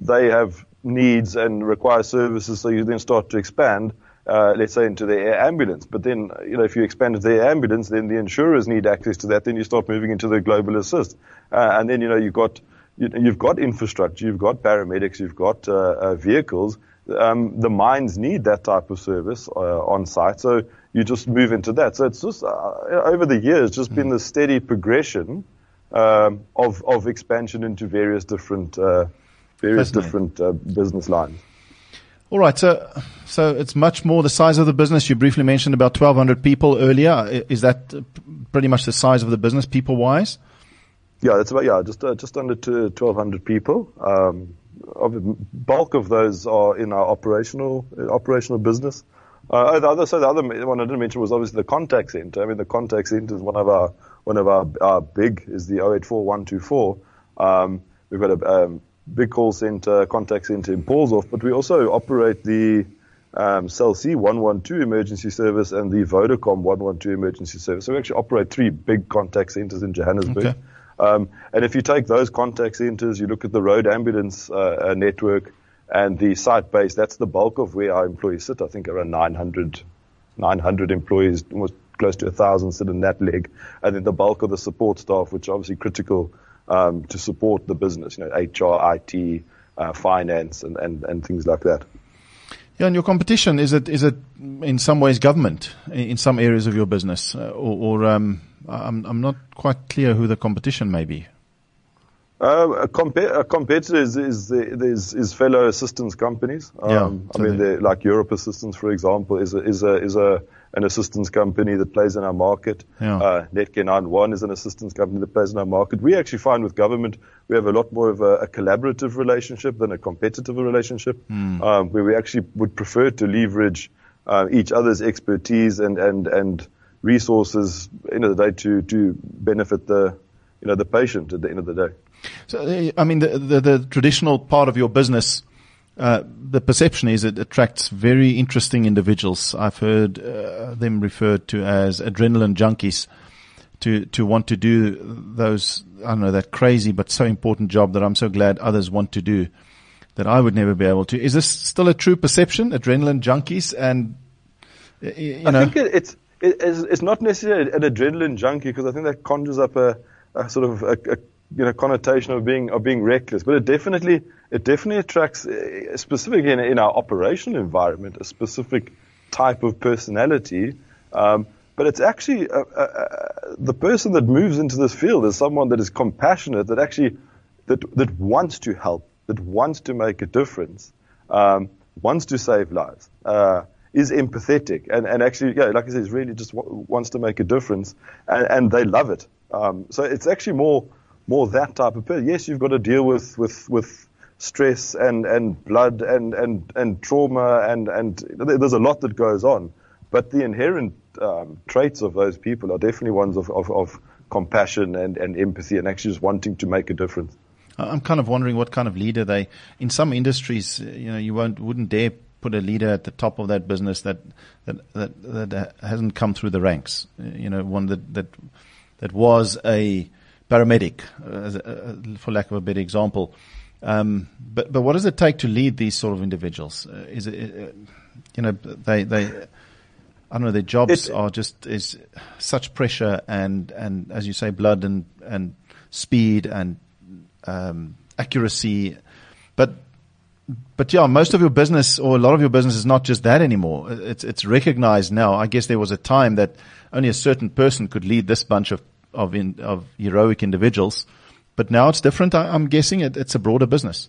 [SPEAKER 3] they have needs and require services, so you then start to expand. Uh, let's say into the air ambulance. But then, you know, if you expand into the air ambulance, then the insurers need access to that. Then you start moving into the global assist, uh, and then you know you've got you, have got infrastructure, you've got paramedics, you've got uh, uh, vehicles. Um, the mines need that type of service uh, on site, so you just move into that. So it's just uh, over the years, just mm. been the steady progression um, of of expansion into various different various different business lines.
[SPEAKER 2] All right. So, so it's much more the size of the business. You briefly mentioned about 1,200 people earlier. Is that pretty much the size of the business, people wise?
[SPEAKER 3] Yeah, that's about yeah, just uh, just under 1,200 people. Um, of, bulk of those are in our operational uh, operational business. Uh, oh, the other, so the other one I didn't mention was obviously the contact center. I mean, the contact center is one of our one of our, our big is the 084124. Um, we've got a um, big call center, contact center in Paulsdorp, but we also operate the um, Cell C 112 emergency service and the Vodacom 112 emergency service. So we actually operate three big contact centers in Johannesburg. Okay. Um, and if you take those contact centers, you look at the road ambulance uh, uh, network and the site base, that's the bulk of where our employees sit. I think around 900, 900 employees, almost close to a thousand sit in that leg. And then the bulk of the support staff, which are obviously critical um, to support the business, you know, HR, IT, uh, finance, and, and, and things like that.
[SPEAKER 2] Yeah, and your competition is it is it in some ways government in some areas of your business, uh, or, or um, I'm I'm not quite clear who the competition may be.
[SPEAKER 3] Uh, a, compa- a, competitor is is, is, is fellow assistance companies. Um, yeah, I mean, like Europ Assistance, for example, is a, is a is a an assistance company that plays in our market. Yeah. Uh, Netcare 91 is an assistance company that plays in our market. We actually find with government we have a lot more of a, a collaborative relationship than a competitive relationship, mm. um, where we actually would prefer to leverage uh, each other's expertise and and and resources end of the day to to benefit the you know the patient at the end of the day.
[SPEAKER 2] So I mean the the, the traditional part of your business uh, the perception is it attracts very interesting individuals. I've heard uh, them referred to as adrenaline junkies to, to want to do those, I don't know, that crazy but so important job that I'm so glad others want to do that I would never be able to. Is this still a true perception, adrenaline junkies? And, you know.
[SPEAKER 3] I think it's, it's, it's not necessarily an adrenaline junkie because I think that conjures up a, a sort of a, a you know connotation of being of being reckless, but it definitely it definitely attracts uh, specifically in, in our operational environment a specific type of personality. Um, but it's actually uh, uh, uh, the person that moves into this field is someone that is compassionate, that actually that that wants to help, that wants to make a difference, um, wants to save lives, uh, is empathetic, and, and actually, yeah, like I said, really just w- wants to make a difference, and, and they love it. Um, so it's actually more more that type of person. Yes, you've got to deal with with with stress and and blood and and and trauma and and there's a lot that goes on, but the inherent um, traits of those people are definitely ones of, of, of compassion and, and empathy and actually just wanting to make a difference.
[SPEAKER 2] I'm kind of wondering what kind of leader they. In some industries, you know, you won't wouldn't dare put a leader at the top of that business that that that, that hasn't come through the ranks. You know, one that that that was a paramedic, uh, for lack of a better example. Um, but but what does it take to lead these sort of individuals? Uh, is it uh, you know they they I don't know their jobs it, are just is such pressure and and as you say blood and and speed and um, accuracy, but but yeah, most of your business or a lot of your business is not just that anymore. It's it's recognized now. I guess there was a time that only a certain person could lead this bunch of of in, of heroic individuals. But now it's different. I, am guessing it, it's a broader business.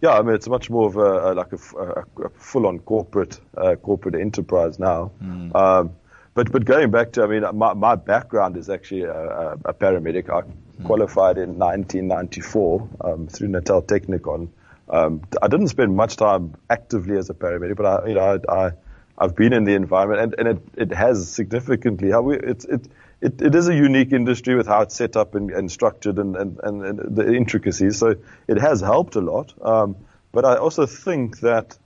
[SPEAKER 3] Yeah, I mean it's much more of a, like a, a, a full-on corporate uh, corporate enterprise now. Mm. Um, but but going back to, I mean, my, my background is actually a, a paramedic. I mm. qualified in 1994 um, through Natal Technikon. Um, I didn't spend much time actively as a paramedic, but I, you know, I, I I've been in the environment, and, and it, it has significantly. How we, it's it it, it is a unique industry with how it's set up and, and structured and, and, and, the intricacies. So it has helped a lot. Um, but I also think that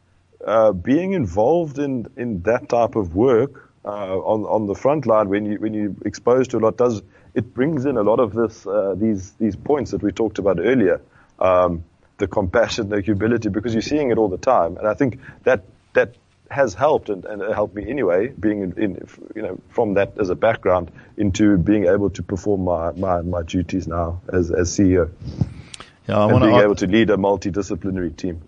[SPEAKER 3] uh, being involved in, in that type of work uh, on on the front line when you when you exposed to a lot does it brings in a lot of this uh, these these points that we talked about earlier. Um, the compassion, the humility, because you're seeing it all the time. And I think that that has helped and, and helped me anyway, being in, in, you know from that as a background into being able to perform my, my, my duties now as as CEO.
[SPEAKER 2] Yeah, I
[SPEAKER 3] and being
[SPEAKER 2] ask,
[SPEAKER 3] able to lead a multidisciplinary team.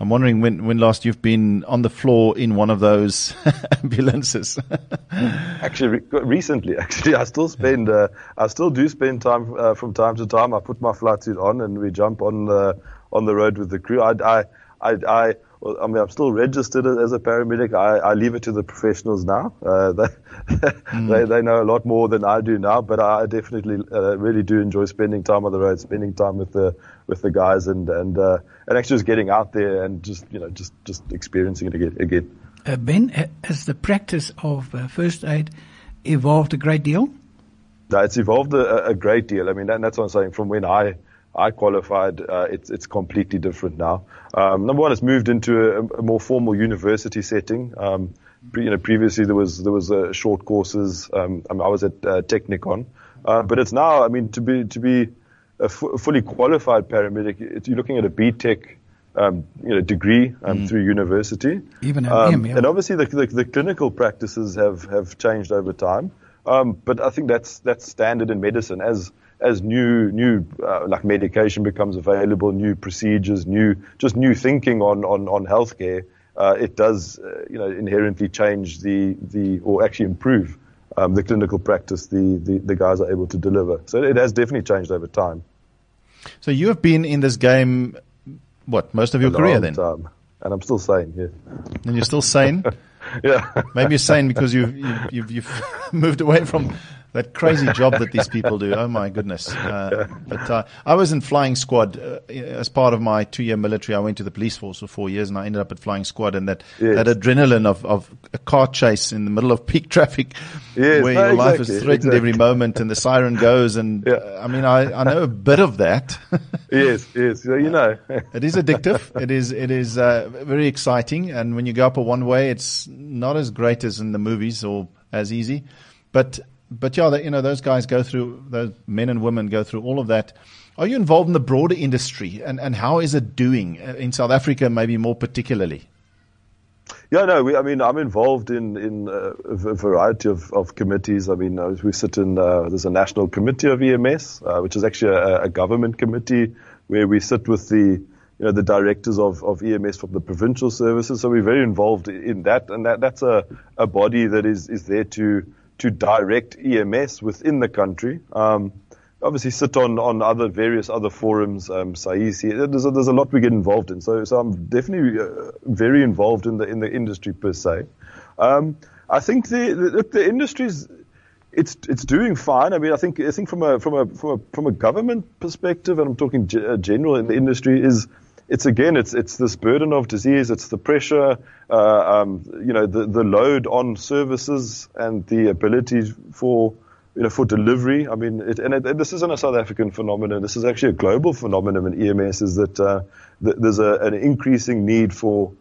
[SPEAKER 2] I'm wondering when, when last you've been on the floor in one of those <laughs> ambulances. <laughs>
[SPEAKER 3] actually, re- recently, actually, I still spend, uh, I still do spend time uh, from time to time. I put my flight suit on and we jump on the on the road with the crew. I, I, I, I I mean, I'm still registered as a paramedic. I, I leave it to the professionals now. Uh, <laughs> they, mm. they, they know a lot more than I do now, but I definitely uh, really do enjoy spending time on the road, spending time with the with the guys, and and uh, and actually just getting out there and just you know just just experiencing it again. again.
[SPEAKER 4] Uh, ben, has the practice of uh, first aid evolved a great deal?
[SPEAKER 3] No, it's evolved a, a great deal. I mean, that, that's what I'm saying. From when I I qualified, uh, it's it's completely different now. Um, number one, it's moved into a, a more formal university setting. Um, pre, you know, previously there was there was uh, short courses. Um, I, mean, I, was at uh, Technikon, uh, but it's now. I mean, to be to be a, f- fully qualified paramedic, it, you're looking at a BTech. Um, you know, degree um, mm. through university.
[SPEAKER 4] Even um, him, yeah.
[SPEAKER 3] and obviously the, the, the clinical practices have have changed over time. Um, but I think that's that's standard in medicine as as new new uh, like medication becomes available, new procedures, new just new thinking on on on healthcare, uh, it does uh, you know inherently change the the or actually improve um, the clinical practice the, the the guys are able to deliver. So it has definitely changed over time.
[SPEAKER 2] So you have been in this game, what most of your career then?
[SPEAKER 3] Time. And I'm still sane, yeah.
[SPEAKER 2] And you're still sane. <laughs>
[SPEAKER 3] yeah.
[SPEAKER 2] Maybe you're sane because you've, you've, you've, you've <laughs> moved away from that crazy job that these people do. Oh my goodness! <laughs> Uh, but uh, I was in flying squad uh, as part of my two-year military. I went to the police force for four years, and I ended up at flying squad. And that yes. that adrenaline of, of a car chase in the middle of peak <laughs> traffic,
[SPEAKER 3] yes,
[SPEAKER 2] where
[SPEAKER 3] no,
[SPEAKER 2] your
[SPEAKER 3] exactly,
[SPEAKER 2] life is threatened
[SPEAKER 3] exactly.
[SPEAKER 2] every moment, and the siren goes. And
[SPEAKER 3] yeah.
[SPEAKER 2] I mean, I, I know a bit of that. <laughs>
[SPEAKER 3] yes, yes, you know.
[SPEAKER 2] it is addictive. It is it is uh, very exciting, and when you go up a one way, it's not as great as in the movies or as easy. But but yeah, you know, those guys go through, those men and women go through all of that. Are you involved in the broader industry and, and how is it doing in South Africa, maybe more particularly?
[SPEAKER 3] Yeah, no, we, I mean, I'm involved in, in uh, a variety of, of committees. I mean, uh, we sit in, uh, there's a national committee of EMS, uh, which is actually a, a, government committee where we sit with the, you know, the directors of, of EMS from the provincial services. So we're very involved in that. And that, that's a, a body that is, is there to, to direct EMS within the country. Um, obviously sit on, on other various other forums, um, SAICI. There's a, there's a lot we get involved in. So, so I'm definitely uh, very involved in the, in the industry per se. Um, I think the, the, the industry's, it's, it's doing fine. I mean, I think, I think from a, from a, from a, from a government perspective, and I'm talking g- uh, general in the industry is, it's again, it's it's this burden of disease, it's the pressure, uh, um, you know, the the load on services and the ability for you know for delivery. I mean, it, and, it, and, this isn't a South African phenomenon. This is actually a global phenomenon in EMS. Is that uh, th- there's a, an increasing need for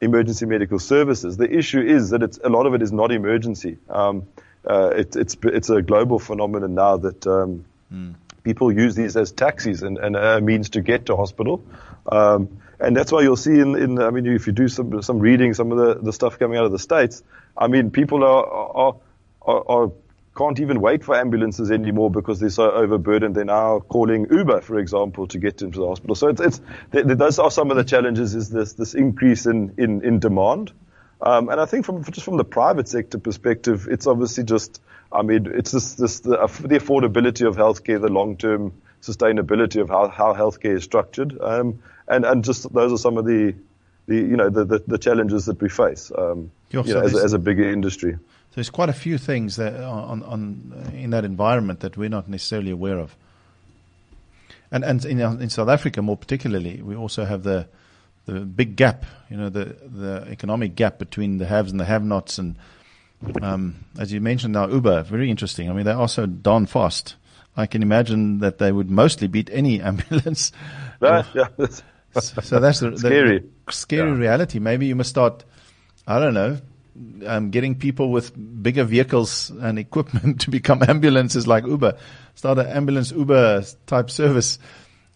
[SPEAKER 3] emergency medical services. The issue is that it's a lot of it is not emergency. Um, uh, it, it's it's a global phenomenon now that. Um, mm. People use these as taxis and, and a means to get to hospital. Um, and that's why you'll see in, in, I mean, if you do some, some reading, some of the, the stuff coming out of the States, I mean, people are, are, are, are can't even wait for ambulances anymore because they're so overburdened. They're now calling Uber, for example, to get into the hospital. So it's, it's those are some of the challenges. Is this this increase in in, in demand, um, and I think from just from the private sector perspective, it's obviously just I mean it's this this the, the affordability of healthcare, the long term sustainability of how how healthcare is structured. Um, and and just those are some of the the you know the the, the challenges that we face um, you know, as, as a bigger industry.
[SPEAKER 2] So there's quite a few things that on, on in that environment that we're not necessarily aware of. And and in, in South Africa more particularly, we also have the the big gap, you know, the the economic gap between the haves and the have-nots, and um, as you mentioned now, Uber, very interesting. I mean, they're also darn fast. I can imagine that they would mostly beat any <laughs> ambulance.
[SPEAKER 3] Yeah, yeah.
[SPEAKER 2] so that's the,
[SPEAKER 3] scary,
[SPEAKER 2] the scary yeah. reality. Maybe you must start. I don't know. Um, getting people with bigger vehicles and equipment <laughs> to become ambulances like Uber. Start an ambulance Uber type service.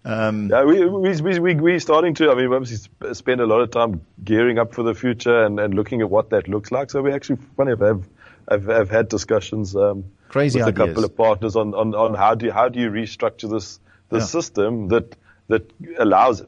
[SPEAKER 3] Um, yeah, we, we, we, we, we're starting to, I mean, we obviously spend a lot of time gearing up for the future and, and looking at what that looks like. So we actually, funny have, have, have had discussions, um,
[SPEAKER 2] Crazy
[SPEAKER 3] with
[SPEAKER 2] ideas.
[SPEAKER 3] a couple of partners on, on, on how do you, how do you restructure this, this
[SPEAKER 2] Yeah.
[SPEAKER 3] system that, that allows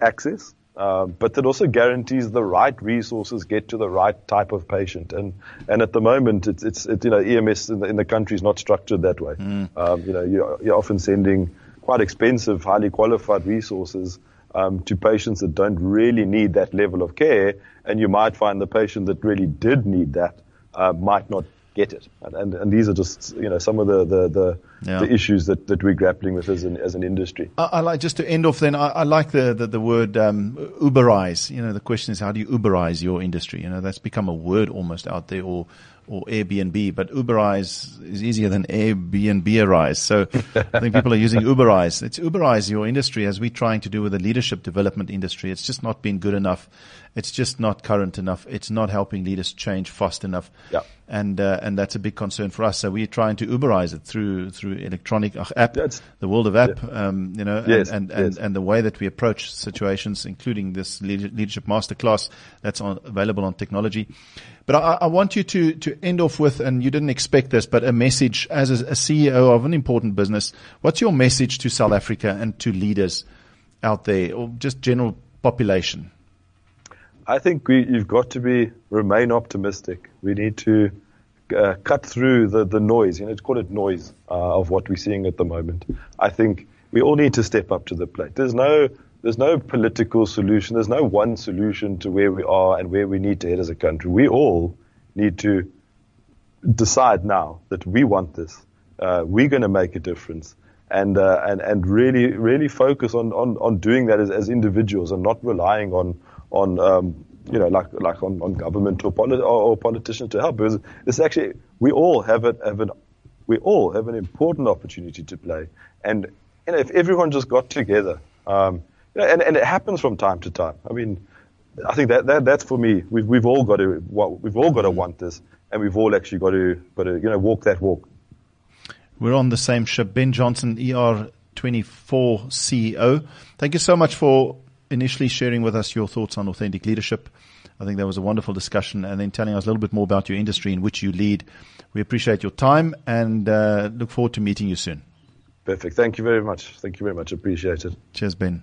[SPEAKER 3] access, um, but that also guarantees the right resources get to the right type of patient. And, and at the moment, it's, it's, it, you know, EMS in the, in the country is not structured that way. Um, you know, you're, you're often sending quite expensive, highly qualified resources um, to patients that don't really need that level of care, and you might find the patient that really did need that uh, might not get it. And, and, and these are just, you know, some of the, the, the,
[SPEAKER 2] Yeah.
[SPEAKER 3] the issues that, that we're grappling with as an, as an industry.
[SPEAKER 2] I, I like just to end off. Then I, I like the the, the word um, Uberize. You know, the question is how do you Uberize your industry? You know, that's become a word almost out there, or or Airbnb. But Uberize is easier than Airbnb Airbnberize. So I think people are using Uberize. It's Uberize your industry as we're trying to do with the leadership development industry. It's just not been good enough. It's just not current enough. It's not helping leaders change fast enough.
[SPEAKER 3] Yeah.
[SPEAKER 2] And uh, and that's a big concern for us. So we're trying to Uberize it through through electronic uh, app,
[SPEAKER 3] That's-
[SPEAKER 2] the world of app. Um, you know, and,
[SPEAKER 3] Yes,
[SPEAKER 2] and, and,
[SPEAKER 3] yes.
[SPEAKER 2] and the way that we approach situations, including this leader- leadership masterclass that's on, available on technology. But I, I want you to, to end off with, and you didn't expect this, but a message as a, a CEO of an important business. What's your message to South Africa and to leaders out there, or just general population?
[SPEAKER 3] I think we, you've got to be remain optimistic. We need to uh, cut through the, the noise. You know, call it noise uh, of what we're seeing at the moment. I think we all need to step up to the plate. There's no there's no political solution. There's no one solution to where we are and where we need to head as a country. We all need to decide now that we want this. Uh, we're going to make a difference. And, uh, and, and really, really focus on, on, on doing that as, as individuals and not relying on, on, um, you know, like, like on, on government or, poli- or, or politicians to help. Because it's actually, we all have, a, have an, we all have an important opportunity to play. And, you know, if everyone just got together, um, and, and it happens from time to time. I mean, I think that, that that's for me. We've we've all got to we've all got to want this, and we've all actually got to got to you know walk that walk.
[SPEAKER 2] We're on the same ship. Ben Johnson, ER24 CEO. Thank you so much for initially sharing with us your thoughts on authentic leadership. I think that was a wonderful discussion and then telling us a little bit more about your industry in which you lead. We appreciate your time and uh, look forward to meeting you soon.
[SPEAKER 3] Perfect. Thank you very much. Thank you very much. Appreciate it.
[SPEAKER 2] Cheers, Ben.